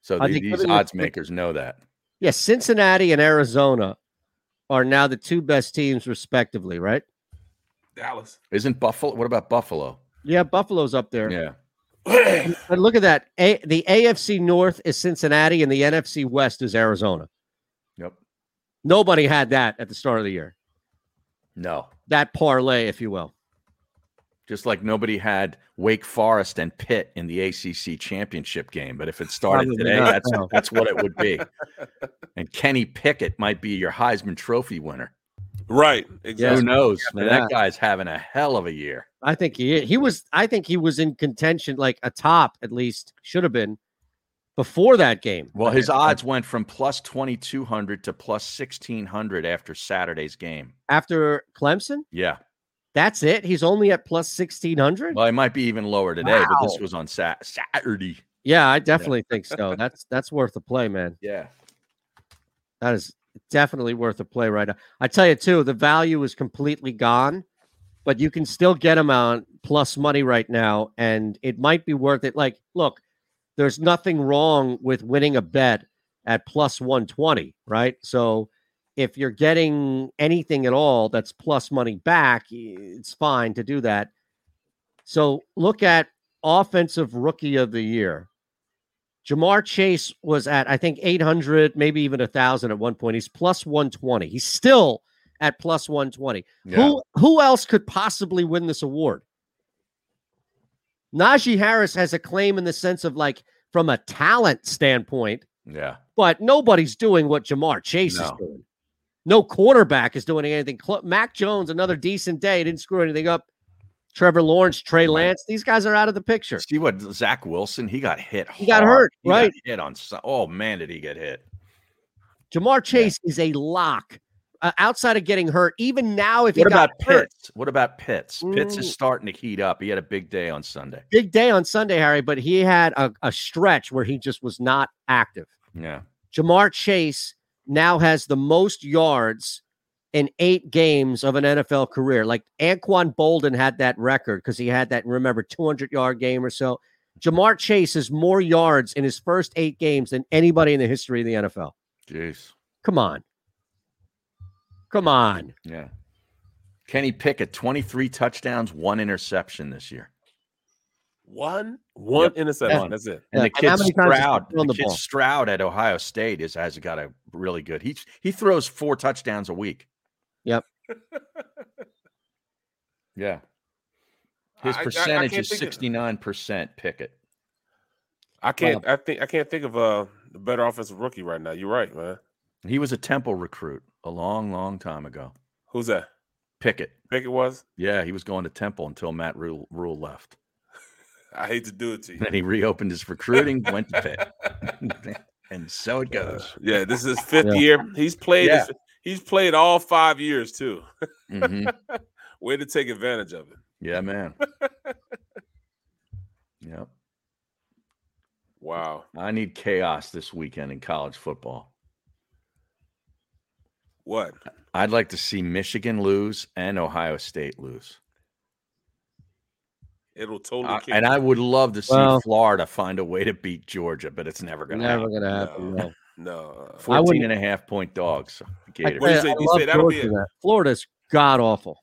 So the- these odds makers know that. Yeah, Cincinnati and Arizona are now the two best teams, respectively, right? Dallas. Isn't Buffalo? What about Buffalo? Yeah, Buffalo's up there. Yeah. (clears throat) But look at that. A, the AFC North is Cincinnati, and the NFC West is Arizona. Yep. Nobody had that at the start of the year. No. That parlay, if you will. Just like nobody had Wake Forest and Pitt in the ACC championship game, but if it started Probably today, not, that's no. that's what it would be. (laughs) and Kenny Pickett might be your Heisman Trophy winner. Right. Who Exactly. knows? Man, Yeah. That guy's having a hell of a year. I think he he was. I think he was in contention, like a top at least should have been before that game. Well, his odds went from plus twenty two hundred to plus sixteen hundred after Saturday's game. after Clemson. Yeah. That's it. He's only at plus sixteen hundred. Well, it might be even lower today, but this was on Sat- Saturday. Yeah, I definitely think so. That's that's worth the play, man. Yeah. That is definitely worth a play right now. I tell you too, the value is completely gone, but you can still get them on plus money right now, and it might be worth it. Like, look, there's nothing wrong with winning a bet at plus 120, right? So if you're getting anything at all that's plus money back, it's fine to do that. So look at offensive rookie of the year. Ja'Marr Chase was at, I think, 800, maybe even a 1,000 at one point. He's plus 120. He's still at plus 120. Yeah. Who, who else could possibly win this award? Najee Harris has a claim in the sense of like from a talent standpoint, Yeah. but nobody's doing what Ja'Marr Chase is doing. No quarterback is doing anything. Mac Jones, another decent day, didn't screw anything up. Trevor Lawrence, Trey Lance, these guys are out of the picture. See what Zach Wilson? He got hit. He got hurt, He got right. hit on. Oh man, did he get hit? Ja'Marr Chase is a lock. Uh, outside of getting hurt, even now, if he What got about hurt, Pitts? What about Pitts? Pitts Mm. is starting to heat up. He had a big day on Sunday. big day on Sunday, Harry, but he had a, a stretch where he just was not active. Yeah. Ja'Marr Chase now has the most yards in eight games of an NFL career. Like Anquan Boldin had that record because he had that, remember, 200 yard game or so. Ja'Marr Chase has more yards in his first eight games than anybody in the history of the NFL. Jeez. Come on. Come on. Yeah. Kenny Pickett, 23 touchdowns, one interception this year. One, one Yep. interception. One. That's it. And Yeah, the and kid how many times has he Stroud, the the kid ball? Stroud at Ohio State is has got a really good. He he throws four touchdowns a week. Yep. Yeah. His I- I- I percentage is 69% Pickett. I can't. I think I can't think of uh, a better offensive rookie right now. You're right, man. He was a Temple recruit a long, long time ago. Who's that? Pickett. Pickett was. Yeah, he was going to Temple until Matt Rhule, Rhule left. (laughs) I hate to do it to you. Then he reopened his recruiting, (laughs) went to Pitt. (laughs) and so it goes. Yeah, this is his fifth Yeah. year. He's played. Yeah. his- he's played all five years too. Mhm. (laughs) Way to take advantage of it. Yeah, man. Yep. Wow. I need chaos this weekend in college football. What? I'd like to see Michigan lose and Ohio State lose. It'll totally. Uh, and I would love to see Well- Florida find a way to beat Georgia, but it's never going to Never happen. going to happen. No. No. uh, 14 and a half point dogs. I, Gators. What do you say? I love that'll Georgia. Florida's god awful.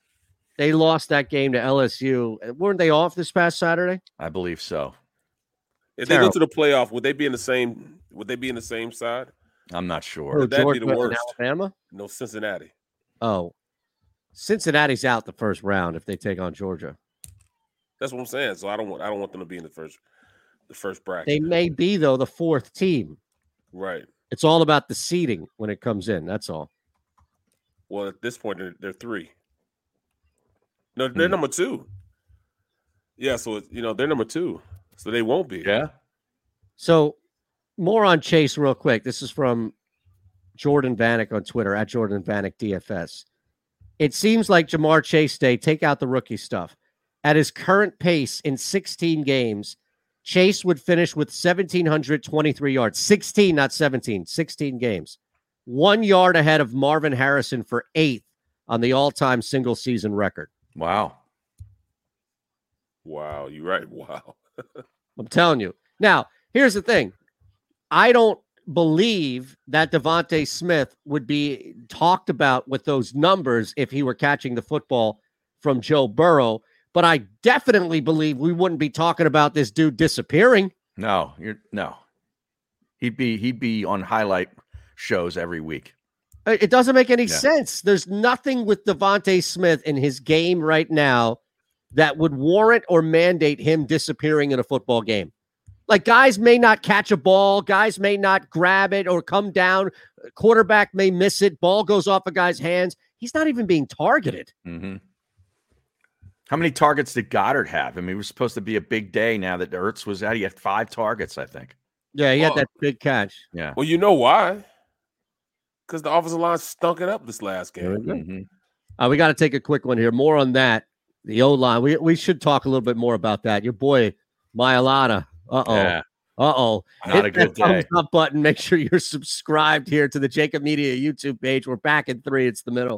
They lost that game to LSU. Weren't they off this past Saturday? I believe so. If they go to the playoff, would they be in the same? Would they be in the same side? I'm not sure. Or That'd be the worst. Alabama? No, Cincinnati. Oh, Cincinnati's out the first round if they take on Georgia. That's what I'm saying. So I don't want. I don't want them to be in the first, the first bracket. They may be though the fourth team. right. It's all about the seeding when it comes in. That's all. Well, at this point, they're, they're three. No, they're Hmm. number two. Yeah, so you know they're number two, so they won't be. Yeah. So, more on Chase, real quick. This is from Jordan Vanek on Twitter at Jordan Vanek DFS. It seems like Ja'Marr Chase Day, take out the rookie stuff. At his current pace in 16 games, Chase would finish with 1,723 yards. 16, not 17, 16 games. One yard ahead of Marvin Harrison for eighth on the all time single season record. Wow. Wow, you're right. (laughs) Wow. I'm telling you. Now, here's the thing. I don't believe that DeVonta Smith would be talked about with those numbers if he were catching the football from Joe Burrow, but I definitely believe we wouldn't be talking about this dude disappearing. No, you're no. He'd be he'd be on highlight shows every week. It doesn't make any Yeah. sense. There's nothing with DeVonta Smith in his game right now that would warrant or mandate him disappearing in a football game. Like guys may not catch a ball, guys may not grab it or come down, quarterback may miss it, ball goes off a guy's hands. He's not even being targeted. hmm How many targets did Goedert have? I mean, it was supposed to be a big day now that Ertz was out. He had five targets, I think. Yeah, he had that big catch. Yeah. Well, you know why? Because the offensive line stunk it up this last game. Mhm. Uh, we got to take a quick one here. More on that. The O line. We we should talk a little bit more about that. Your boy Mailata. Uh oh. Yeah. Uh oh. Not a good thumbs day. up button. Make sure you're subscribed here to the JAKIB Media YouTube page. We're back in three. It's the middle.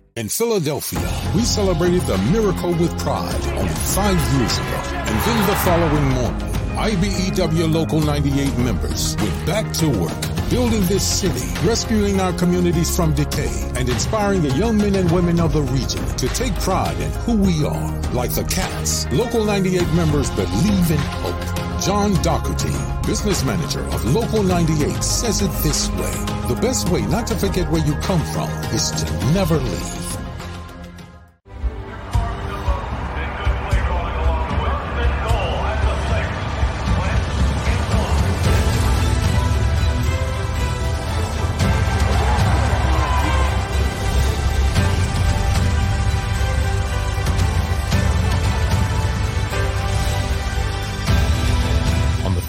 In Philadelphia, we celebrated the miracle with pride only five years ago. And then the following morning, IBEW Local 98 members went back to work, building this city, rescuing our communities from decay, and inspiring the young men and women of the region to take pride in who we are. Like the Cats, Local 98 members believe in hope. John Dougherty, business manager of Local 98, says it this way. The best way not to forget where you come from is to never leave.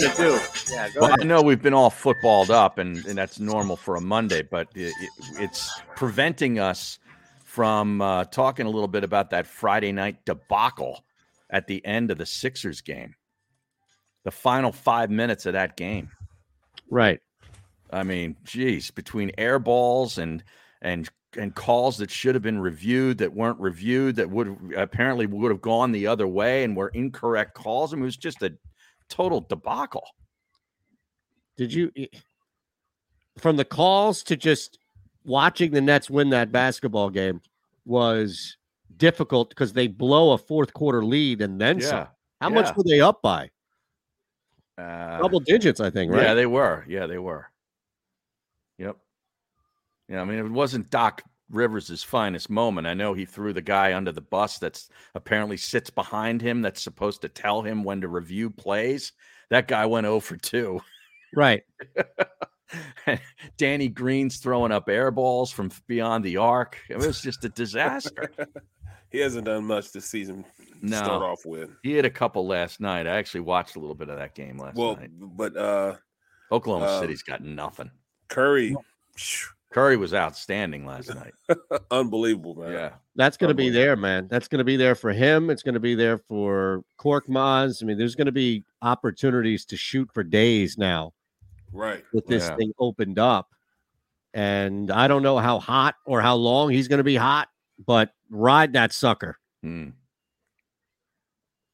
what are Now- we going to do? Yeah, go Well, ahead. I know we've been all footballed up, and, and that's normal for a Monday, but it, it- it's preventing us from uh, talking a little bit about that Friday night debacle at the end of the Sixers game. The final five minutes of that game. Right. I mean, geez, between air balls and and and calls that should have been reviewed that weren't reviewed that would apparently would have gone the other way and were incorrect calls. I mean, it was just a total debacle. Did you from the calls to just watching the Nets win that basketball game was difficult because they blow a fourth quarter lead and then some. Yeah, How much were they up by? Uh, Double digits, I think, right? Yeah, they were. Yeah, they were. Yep. Yeah, I mean, it wasn't Doc Rivers' finest moment. I know he threw the guy under the bus that's apparently sits behind him that's supposed to tell him when to review plays. That guy went 0 for 2. Right. (laughs) Danny Green's throwing up air balls from beyond the arc. It was just a disaster. (laughs) He hasn't done much this season. to No. start off with. He had a couple last night. I actually watched a little bit of that game last Well, night. but uh Oklahoma um, City's got nothing. Curry, Curry was outstanding last night. (laughs) unbelievable, man. Yeah. That's going to be there, man. That's going to be there for him. It's going to be there for Korkmaz. I mean, there's going to be opportunities to shoot for days now Right. with this Yeah. thing opened up. And I don't know how hot or how long he's going to be hot, but ride that sucker. Hmm.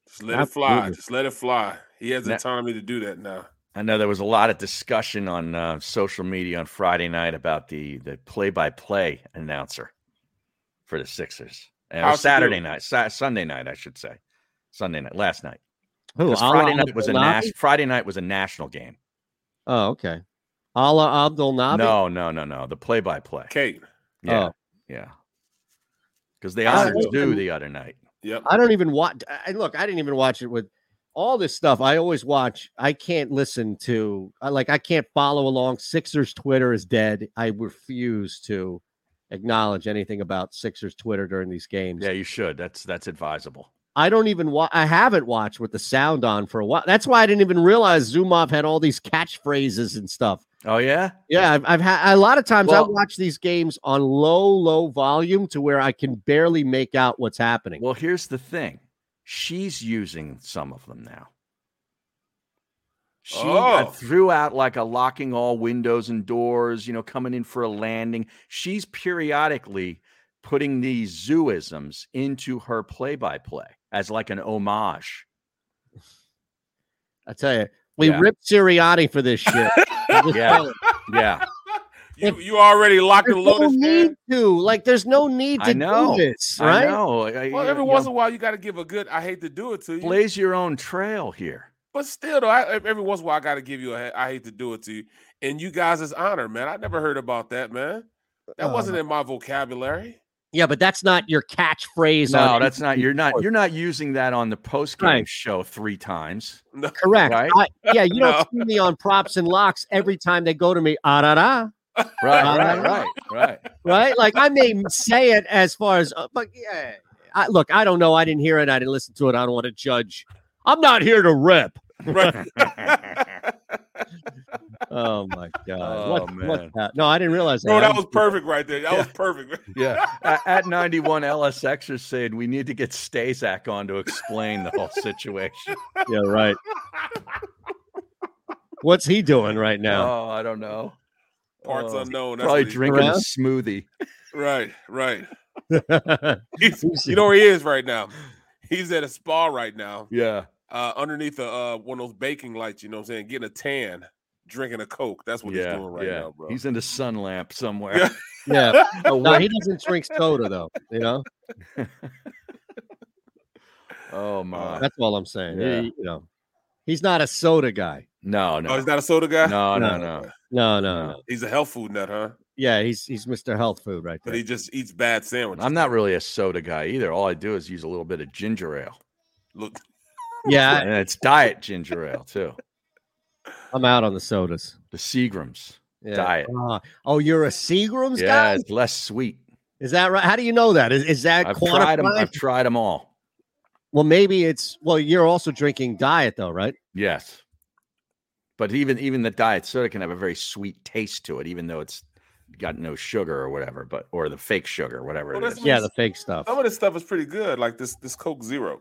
Just let it fly. Just let it fly. He has the autonomy to do that now. I know there was a lot of discussion on uh, social media on Friday night about the the play by play announcer for the Sixers. And How's Saturday night, Sa- Sunday night, I should say, Sunday night, last night. Who, Because Friday night was a nas- Friday night was a national game. Oh, okay. Alaa Abdelnaby. No, no, no, no. The play by play. Kate. Yeah, Oh. yeah. Because they I- honored Stu the other night. Yep. I don't even watch. I look. I didn't even watch it with all this stuff. I always watch. I can't listen to. Like. I can't follow along. Sixers Twitter is dead. I refuse to acknowledge anything about Sixers Twitter during these games. Yeah, you should. That's that's advisable. I don't even watch. I haven't watched with the sound on for a while. That's why I didn't even realize Zumoff had all these catchphrases and stuff. Oh yeah. Yeah, I've, I've had a lot of times I watch these games on low, low volume to where I can barely make out what's happening. Well, here's the thing. She's using some of them now. She Oh. threw out like a locking all windows and doors, you know, coming in for a landing. She's periodically putting these zooisms into her play by play as like an homage. I tell you, we Yeah. ripped Sirianni for this shit. (laughs) Yeah. Yeah. You, you already locked and There's no loaded. need to. Like, there's no need to I know. do this, I right? know. I- Well, every you once know, in a while, you got to give a good. I hate to do it to you, blaze your own trail here. but still, though, I, every once in a while, I got to give you a. I hate to do it to you, and you guys is honor, man. I never heard about that, man. That Oh, wasn't in my vocabulary. Yeah, but that's not your catchphrase. No, on that's not. You're not. You're not using that on the post game Right. show three times. No. correct. Right? I- yeah, you (laughs) No. don't see me on props and locks every time they go to me. Ah, da, da, Right, Uh, right, right, right. right? Like I may say it as far as, uh, but yeah. I, look, I don't know. I didn't hear it. I didn't listen to it. I don't want to judge. I'm not here to rip. Right. (laughs) Oh my god! Oh, what, what's man. that? No, I didn't realize that. Bro, that was- was perfect right there. That was perfect. (laughs) Yeah. (laughs) at, at 91, LSX are saying we need to get Stazak on to explain the whole situation. yeah, right. What's he doing right now? Oh, I don't know. Parts Oh, unknown. That's Probably what he- drinking a smoothie. Right, right. (laughs) He's, you know where he is right now. He's at a spa right now, Yeah. uh, underneath a, uh, one of those baking lights. You know what I'm saying? Getting a tan, drinking a coke. That's what he's doing right yeah. now, bro. He's in the sun lamp somewhere. Yeah. (laughs) yeah, (laughs) Oh, no, he doesn't drink soda though. You know, oh, my. that's all I'm saying. Yeah. He- you know, he's not a soda guy. No, no. Oh, no. he's not a soda guy. No, no, No. no. No, no, no. He's a health food nut, huh? Yeah, he's he's Mr. Health Food right there. But he just eats bad sandwiches. I'm not really a soda guy either. All I do is use a little bit of ginger ale. Look, Yeah, And it's diet ginger ale, too. I'm out on the sodas. The Seagrams Yeah. diet. Ah, oh, you're a Seagram's Yeah, guy. it's less sweet. Is that right? How do you know that? Is, is that I've tried them. I've tried them all. Well, maybe it's well. You're also drinking diet though, right? Yes. But even even the diet soda can have a very sweet taste to it, even though it's got no sugar or whatever, but or the fake sugar, whatever Well, it that's is. Yeah, the fake stuff. some of this stuff is pretty good, like this this Coke Zero.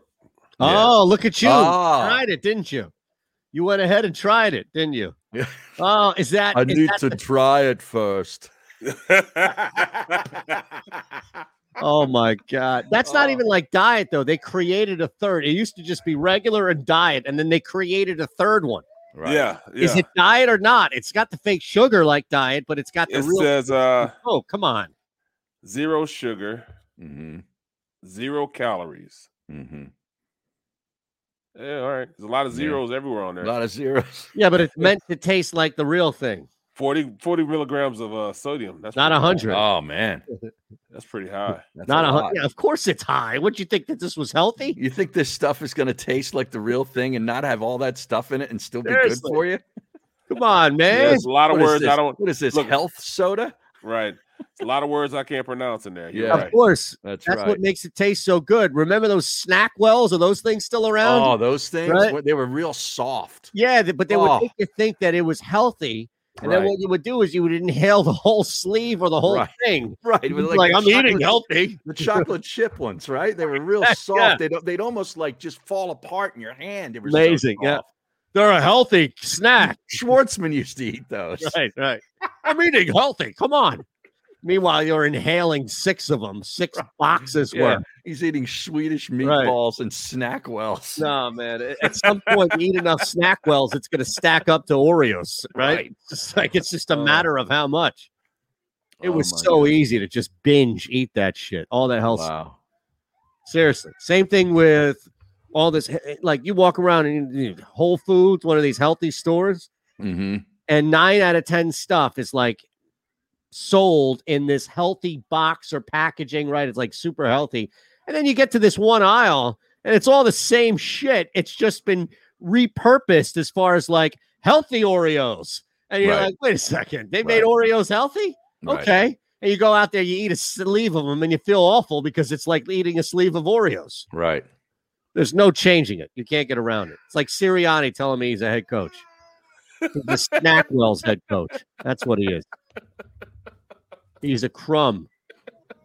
Oh, look at you! Oh. Tried it, didn't you? You went ahead and tried it, didn't you? (laughs) Yeah. Oh, is that? I is need that to the- try it first. (laughs) oh my god, that's not Oh. even like diet though. They created a third. It used to just be regular and diet, and then they created a third one. Right. Yeah, yeah. Is it diet or not? It's got the fake sugar like diet, but it's got the it real. says uh (laughs) oh, come on. zero sugar, Mm-hmm. zero calories. Mm-hmm. Yeah, all right. There's a lot of Yeah. zeros everywhere on there. A lot of zeros. (laughs) Yeah, but it's (laughs) meant to taste like the real thing, 40, 40 milligrams of uh, sodium. That's not pretty a high. hundred. Oh man. That's pretty high. That's Not a lot. hundred. Yeah, of course it's high. What you think that this was healthy? You think this stuff is going to taste like the real thing and not have all that stuff in it and still be Seriously. good for you? Come on, (laughs) Yeah, man. There's a lot of What is words I don't. What is this? look- health soda? Right. It's a lot of words I can't pronounce in there. You're Yeah. Of course. That's, That's right. what makes it taste so good. Remember those snack wells? Are those things still around? Oh, those things Right? they were real soft. yeah, but they would Oh. make you think that it was healthy. And then what you would do is you would inhale the whole sleeve or the whole Right. thing. (laughs) Right. It was be like, I'm eating healthy. (laughs) The chocolate chip ones, right? They were real (laughs) Yeah. soft. They'd, they'd almost like just fall apart in your hand. They were so Amazing, yeah. They're a healthy snack. Schwartzman used to eat those. right, right. I'm eating healthy. Come on. Meanwhile, you're inhaling six of them, six boxes Yeah, worth. he's eating Swedish Right. meatballs and snack wells. No, man. At- some point, you eat enough snack wells, it's going to stack up to Oreos, right? Right. It's just like it's just a uh. matter of how much. It Oh was so easy to just binge eat that shit. All that health. Wow. Seriously. Same thing with all this. Eh, eh, like you walk around in Whole Foods, one of these healthy stores, Mm-hmm. and nine out of 10 stuff is like sold in this healthy box or packaging, right? It's like super healthy. And then you get to this one aisle and it's all the same shit. It's just been repurposed as far as like healthy Oreos. And you're Right. like, wait a second, they made Oreos healthy? Right. Okay. And you go out there, you eat a sleeve of them, and you feel awful because it's like eating a sleeve of Oreos. Right. There's no changing it. You can't get around it. It's like Sirianni telling me he's a head coach. The Snackwell's head coach. That's what he is. He's a crumb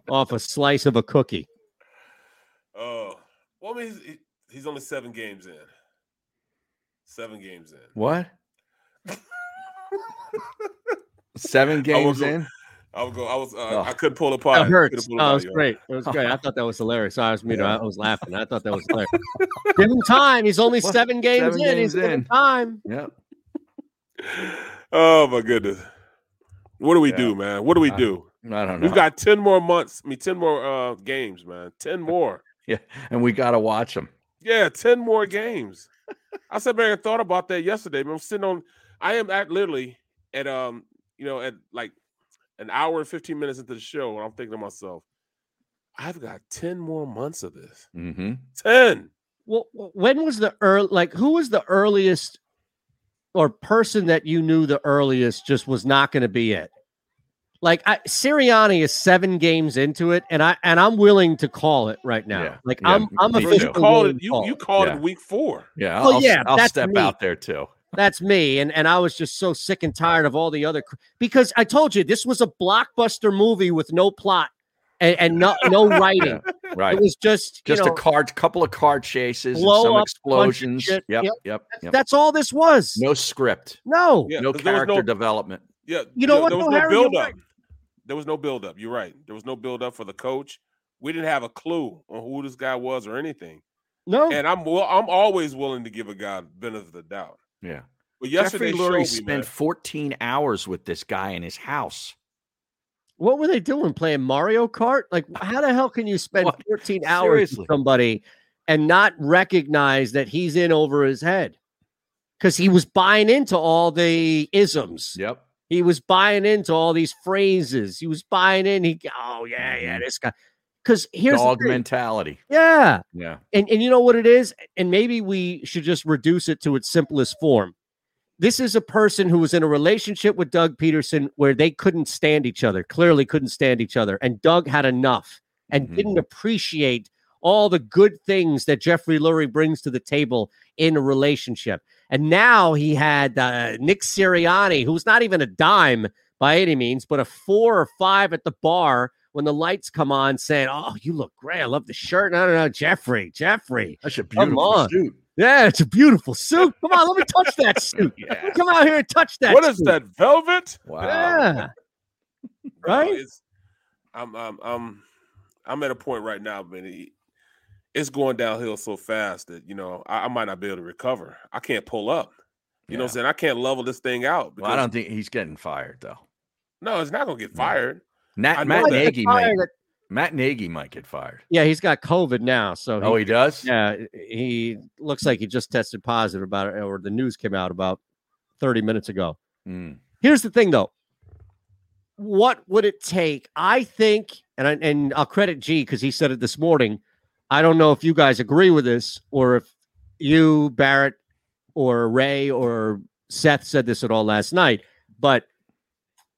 off a slice of a cookie. Oh, well, I mean, he's, he's only seven games in. Seven games in. What? (laughs) Seven games was go- in. I was go. I was. Uh, Oh. I couldn't pull apart. That hurts. pull it Oh, it was yo. great. It was great. I thought that was hilarious. Sorry, I was, me too. I was laughing. I thought that was hilarious. (laughs) Give him time. He's only seven games Seven in. games He's in. time. Yep. (laughs) Oh my goodness. What do we Yeah. do, man? What do we I- do? I don't know. We've got ten more months. I mean, ten more uh games, man. Ten more. (laughs) yeah, and we got to watch them. Yeah, 10 more games. I said, man, I thought about that yesterday. I'm sitting on I am at literally at um, you know, at like an hour and 15 minutes into the show, and I'm thinking to myself, I've got 10 more months of this. Mm-hmm. 10. Well, when was the early? Like, who was the earliest or person that you knew the earliest just was not going to be it? Like, I, Sirianni is seven games into it, and I and I'm willing to call it right now. Yeah, Like, yeah, I'm I'm me too. officially You called it you call you called Yeah. it week 4. Yeah. Well, I'll, yeah, I'll that's step me. out there too. That's me, and and I was just so sick and tired of all the other because I told you this was a blockbuster movie with no plot and, and no no (laughs) writing. Right. It was just you Just know, a card, couple of car chases, and some up, explosions. Yep, Yep. yep, yep. That's all this was. No script, No, Yeah, no 'cause there was character no- development. Yeah. You know there- what, There was though, no build up. right. There was no build up. You're right. There was no build up for the coach. We didn't have a clue on who this guy was or anything. no. And I'm well, I'm always willing to give a guy benefit of the doubt. Yeah. But Jeffrey yesterday Lurie spent 14 hours with this guy in his house. What were they doing? Playing Mario Kart? Like, how the hell can you spend What? 14 hours Seriously. with somebody and not recognize that he's in over his head? Because he was buying into all the isms. Yep. He was buying into all these phrases. He was buying in. He, oh yeah, yeah, Mhm. this guy. Because here's the Dog mentality. yeah, Yeah. and and you know what it is, and maybe we should just reduce it to its simplest form. This is a person who was in a relationship with Doug Pederson where they couldn't stand each other, clearly couldn't stand each other, and Doug had enough and Mhm. didn't appreciate all the good things that Jeffrey Lurie brings to the table in a relationship. And now he had uh, Nick Sirianni, who's not even a dime by any means, but a four or five at the bar when the lights come on, saying, "Oh, you look great. I love the shirt." No, no, no, Jeffrey, Jeffrey. That's a beautiful suit. Yeah, it's a beautiful suit. Come on, let me touch that suit. (laughs) Let me come out here and touch that. What is suit. that velvet? Wow. Yeah. (laughs) Right? it's, I'm I'm I'm I'm at a point right now, man. It's going downhill so fast that you know I, I might not be able to recover. I can't pull up. You know what I'm saying? I can't level this thing out. Well, I don't think he's getting fired though. No, it's not gonna get fired. Nat, Matt. Nagy might. Matt Nagy might get fired. Yeah, he's got COVID now. So Oh, he does. Yeah, he looks like he just tested positive about it, or the news came out about 30 minutes ago. Mm. Here's the thing, though. What would it take? I think, and I, and I'll credit G because he said it this morning. I don't know if you guys agree with this, or if you, Barrett, or Ray, or Seth said this at all last night, but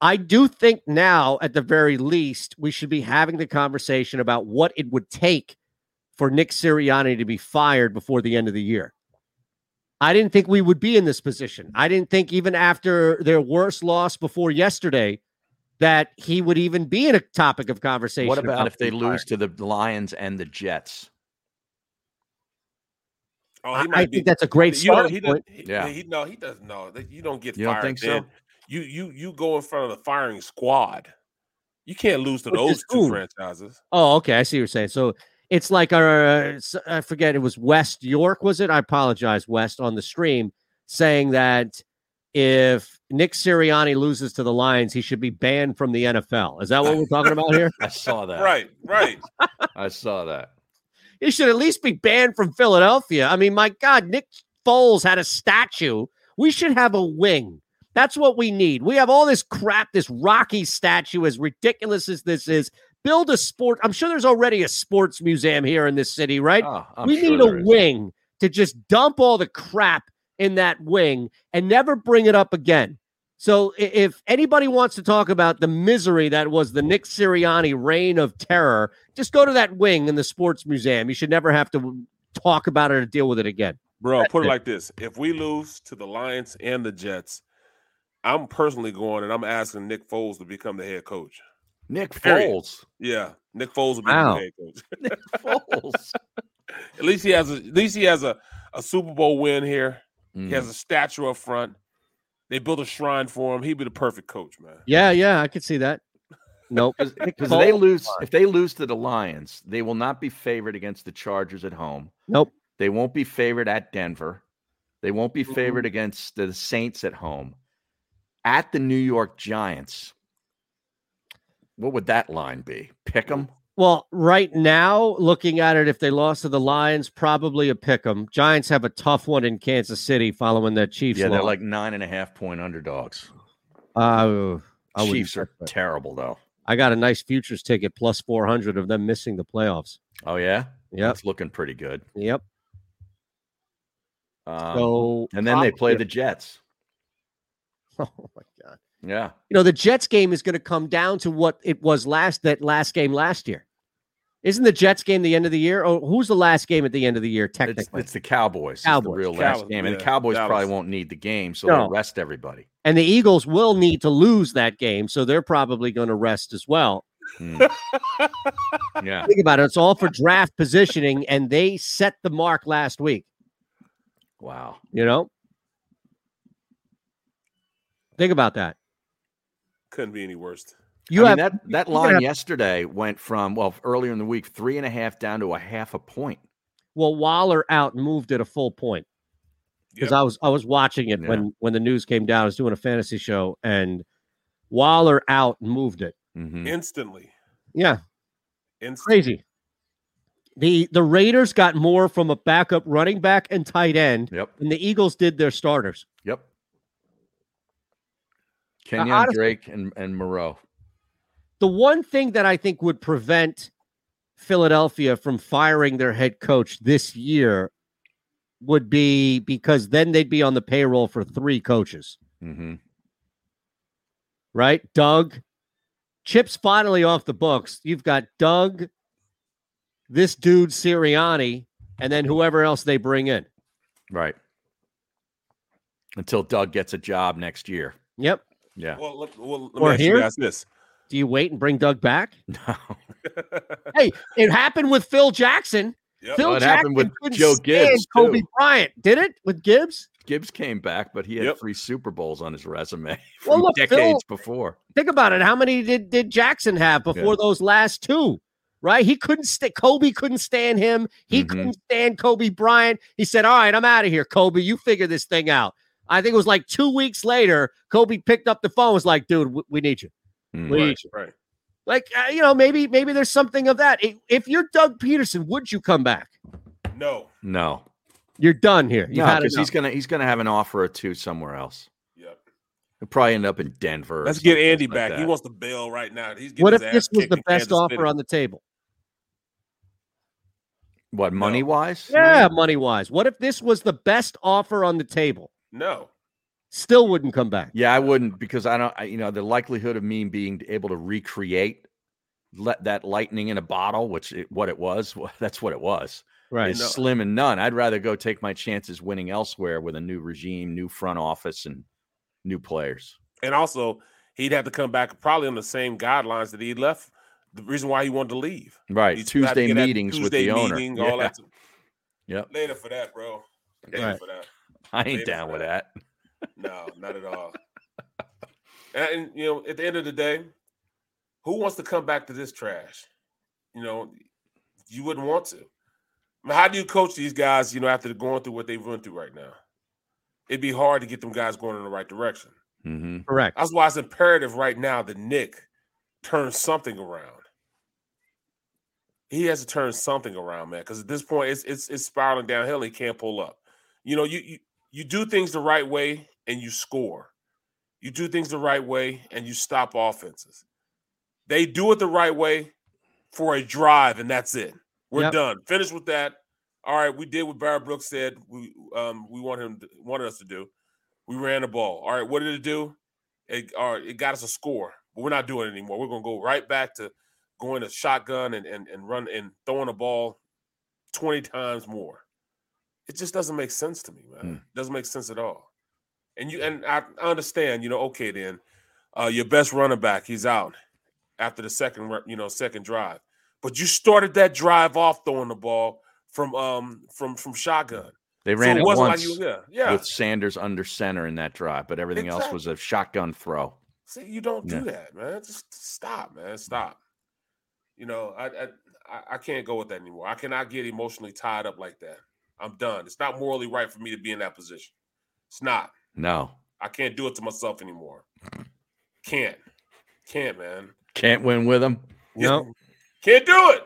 I do think now, at the very least, we should be having the conversation about what it would take for Nick Sirianni to be fired before the end of the year. I didn't think we would be in this position. I didn't think even after their worst loss before yesterday that he would even be in a topic of conversation. What about if they fired. lose to the Lions and the Jets? Oh, I- he I might be- think that's a great you know, starting he does- point. he- Yeah. he no, he doesn't know. You don't get You don't fired. think so? then. You you you go in front of the firing squad. You can't lose to Which those two franchises. Oh, okay. I see what you're saying. So it's like uh, uh, our, I forget, it was West York, was it? I apologize, West, on the stream saying that if Nick Sirianni loses to the Lions, he should be banned from the NFL. Is that what we're talking about here? (laughs) I saw that. Right, right. (laughs) I saw that. He should at least be banned from Philadelphia. I mean, my God, Nick Foles had a statue. We should have a wing. That's what we need. We have all this crap, this Rocky statue, as ridiculous as this is. Build a sport. I'm sure there's already a sports museum here in this city, right? Oh, we sure need a is. wing to just dump all the crap in that wing and never bring it up again. So if anybody wants to talk about the misery that was the Nick Sirianni reign of terror, just go to that wing in the sports museum. You should never have to talk about it or deal with it again. Bro, put it like this: if we lose to the Lions and the Jets, I'm personally going and I'm asking Nick Foles to become the head coach. Nick Period. Foles. Yeah, Nick Foles will be Wow. the head coach. (laughs) Nick Foles. (laughs) at least he has a at least he has a, a Super Bowl win here. Mm. He has a statue up front. They built a shrine for him. He'd be the perfect coach, man. Yeah, yeah, I could see that. Nope. (laughs) Because they lose, if they lose to the Lions, they will not be favored against the Chargers at home. Nope. They won't be favored at Denver. They won't be favored against the Saints at home. At the New York Giants, what would that line be? Pick them. Well, right now, looking at it, if they lost to the Lions, probably a pick 'em. Giants have a tough one in Kansas City following that Chiefs. Yeah, they're like nine and a half point underdogs. Uh, I Chiefs are that. terrible, though. I got a nice futures ticket plus 400 of them missing the playoffs. Oh yeah, yeah, it's looking pretty good. Yep. Um, So, and then they play the Jets. (laughs) Oh my god. Yeah, You know, the Jets game is going to come down to what it was last that last game last year. Isn't the Jets game the end of the year? Or who's the last game at the end of the year it's, technically? it's the Cowboys. It's Cowboys. the real last Cowboys, game, and the yeah, Cowboys probably won't need the game, so No. they'll rest everybody. and the Eagles will need to lose that game, so they're probably going to rest as well. Hmm. (laughs) yeah, Think about it. It's all for draft positioning, and they set the mark last week. wow. You know? Think about that. Couldn't be any worse. You I have mean, that that you're line have- yesterday went from well earlier in the week three and a half down to a half a point. well, Waller out moved it a full point. Because Yep. I was I was watching it Yeah. when when the news came down. I was doing a fantasy show and Waller out moved it. Mhm. Instantly. Yeah, Instantly. crazy. The the Raiders got more from a backup running back and tight end Yep, than the Eagles did their starters. yep. Kenyan honestly- Drake and and Moreau. The one thing that I think would prevent Philadelphia from firing their head coach this year would be because then they'd be on the payroll for three coaches, hmm right? Doug, Chip's finally off the books. You've got Doug, this dude Sirianni, and then whoever else they bring in. Right. Until Doug gets a job next year. Yep. Yeah. Well, let, well, let me Or ask here? you guys this. Do you wait and bring Doug back? (laughs) No. (laughs) Hey, it happened with Phil Jackson. Yep. Phil Well, it Jackson happened with Joe stand Gibbs, Kobe too. Bryant. Did it with Gibbs? Gibbs came back, but he had Yep. three Super Bowls on his resume (laughs) Well, from look, Phil- decades before. Think about it. How many did, did Jackson have before Yeah. those last two? Right? He couldn't st- Kobe couldn't stand him. He Mhm. couldn't stand Kobe Bryant. He said, All right, I'm out of here, Kobe. You figure this thing out. I think it was like two weeks later, Kobe picked up the phone, was like, dude, w- we need you. Mm. We Right, need you. right. Like, uh, you know, maybe maybe there's something of that. If you're Doug Pederson, would you come back? No. No. You're done here. You've No, because he's gonna he's gonna have an offer or two somewhere else. Yep. He'll probably end up in Denver. Let's get Andy like back. He wants to bail right now. He's What if this was the best Kansas offer City. on the table? what money wise? Yeah, money wise. What if this was the best offer on the table? No. Still wouldn't come back. Yeah, I wouldn't because I don't. I, you know, the likelihood of me being able to recreate let that lightning in a bottle, which it, what it was, (laughs) that's what it was, Right. is No. slim and none. I'd rather go take my chances winning elsewhere with a new regime, new front office, and new players. And also, he'd have to come back probably on the same guidelines that he left. The reason why he wanted to leave. Right. He still had to Tuesday meetings with Tuesday the owner. meeting, Yeah. all that. Yep. Later for that, bro. Later Right. for that. (laughs) I ain't Later down with that. that. No, not at all. (laughs) and, and, you know, at the end of the day, Who wants to come back to this trash? You know, you wouldn't want to. I mean, how do you coach these guys, you know, after going through what they've run through right now? It'd be hard to get them guys going in the right direction. Mm-hmm. Correct. That's why it's imperative right now that Nick turns something around. He has to turn something around, man, because at this point it's it's it's spiraling downhill. He can't pull up. You know, you, you you do things the right way and you score. You do things the right way and you stop offenses. They do it the right way for a drive, and that's it. We're Yep. done. Finish with that. All right, we did what Barry Brooks said we um we want him to, wanted us to do. We ran the ball. All right, what did it do? It all right, it got us a score, but we're not doing it anymore. We're gonna go right back to going to shotgun and and, and run and throwing the ball 20 times more. It just doesn't make sense to me, man. doesn't make sense at all. And you and I I understand, you know, okay then. Uh your best running back, he's out after the second you know, second drive. But you started that drive off throwing the ball from um from from shotgun. They So ran it wasn't once like you- yeah, yeah. with Sanders under center in that drive, but everything else was a shotgun throw. See, you don't do Yeah. that, man. Just stop, man. Stop. You know, I I- I can't go with that anymore. I cannot get emotionally tied up like that. I'm done. It's not morally right for me to be in that position. It's not. No, I can't do it to myself anymore. Can't. Can't, man. can't win with them. No. Can't do it.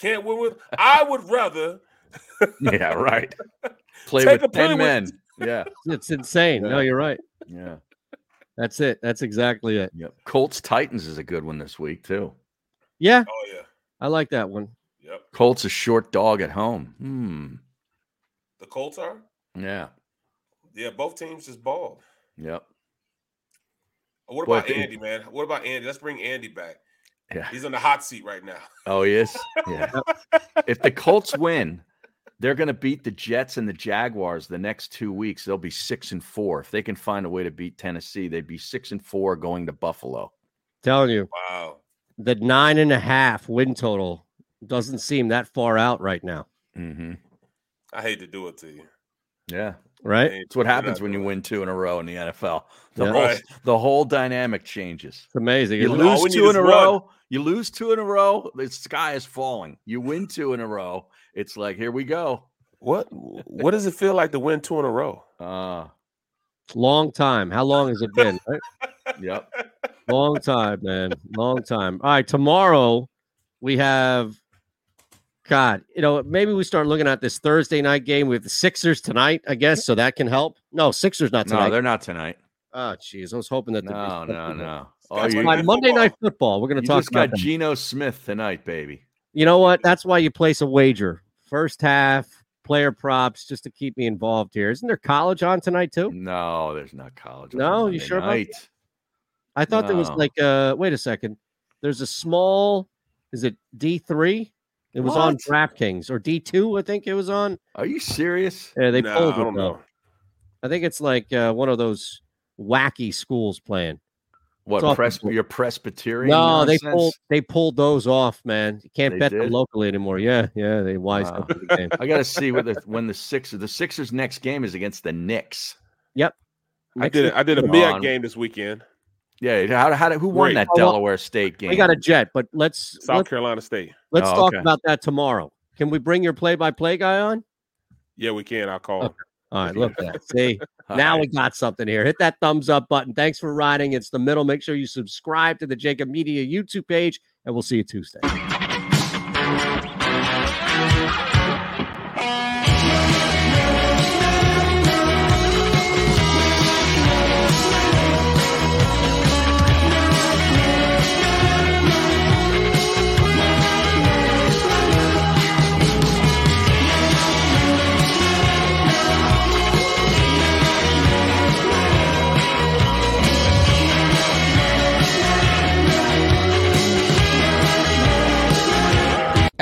Can't win with. I would rather. (laughs) Yeah, right. (laughs) Play Take a with play ten with- men. Yeah, (laughs) It's insane. No, you're right. yeah. That's it. That's exactly it. Yep. Colts Titans is a good one this week too. Yeah. Oh yeah. I like that one. Yep. Colts a short dog at home. Hmm. The Colts are. Yeah. Yeah, both teams just balled. Yep. What about if- Andy, man? What about Andy? Let's bring Andy back. Yeah. He's on the hot seat right now. (laughs) Oh, he is. Yeah. if the Colts win, they're going to beat the Jets and the Jaguars the next two weeks. They'll be six and four. If they can find a way to beat Tennessee, they'd be six and four going to Buffalo. Telling you, Wow. the nine and a half win total doesn't seem that far out right now. Mm-hmm. I hate to do it to you. Yeah. Right? It's what happens when you win two in a row in the NFL. The Yeah. whole Right. the whole dynamic changes. It's amazing. You isn't it? All lose we need two in a one. row. You lose two in a row. The sky is falling. You win two in a row. It's like here we go. What What does it feel like to win two in a row? Uh Long time. How long has it been? Right? (laughs) yep. Long time, man. Long time. All right. Tomorrow we have God, you know, maybe we start looking at this Thursday night game with the Sixers tonight, I guess, so that can help. No, Sixers not tonight. No, they're not tonight. oh, jeez. I was hoping that. No, no, no. Oh, That's you, why My Monday football. night football. We're going to talk just about got. Geno Smith tonight, baby. You know what? That's why you place a wager. First half, player props, just to keep me involved here. Isn't there college on tonight too? No, there's not college. on No, you Monday sure about night. I thought there was like uh wait a second. There's a small is it D3? It was on DraftKings or D2, I think it was on. Are you serious? Yeah, they Nah, pulled I it don't though. know. I think it's like uh, one of those wacky schools playing. What pres- your Presbyterian? No, they pulled they pulled those off, man. You can't They bet them locally anymore. Yeah, yeah, they wised Wow. up the game. (laughs) I got to see what the, when the Sixers. The Sixers' next game is against the Knicks. Yep. I did week- I did a Come MEAC game this weekend. Yeah, how, how did- who won Great. that Oh, Delaware State game? We got a jet, but let's South let's, Carolina State. let's Oh, talk okay. about that tomorrow. Can we bring your play-by-play guy on? Yeah, we can. I'll call. Okay. All right, look at that. (laughs) See, now right. we got something here. Hit that thumbs up button. Thanks for riding. It's the middle. Make sure you subscribe to the JAKIB Media YouTube page, and we'll see you Tuesday.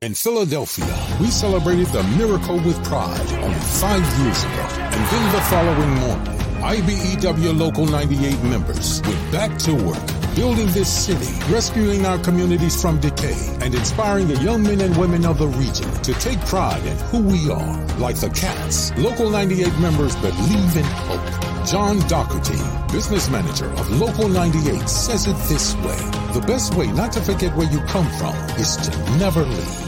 In Philadelphia, we celebrated the miracle with pride only five years ago. And then the following morning, IBEW Local 98 members went back to work, building this city, rescuing our communities from decay, and inspiring the young men and women of the region to take pride in who we are. Like the Cats, Local 98 members believe in hope. John Dougherty, business manager of Local 98, says it this way The best way not to forget where you come from is to never leave.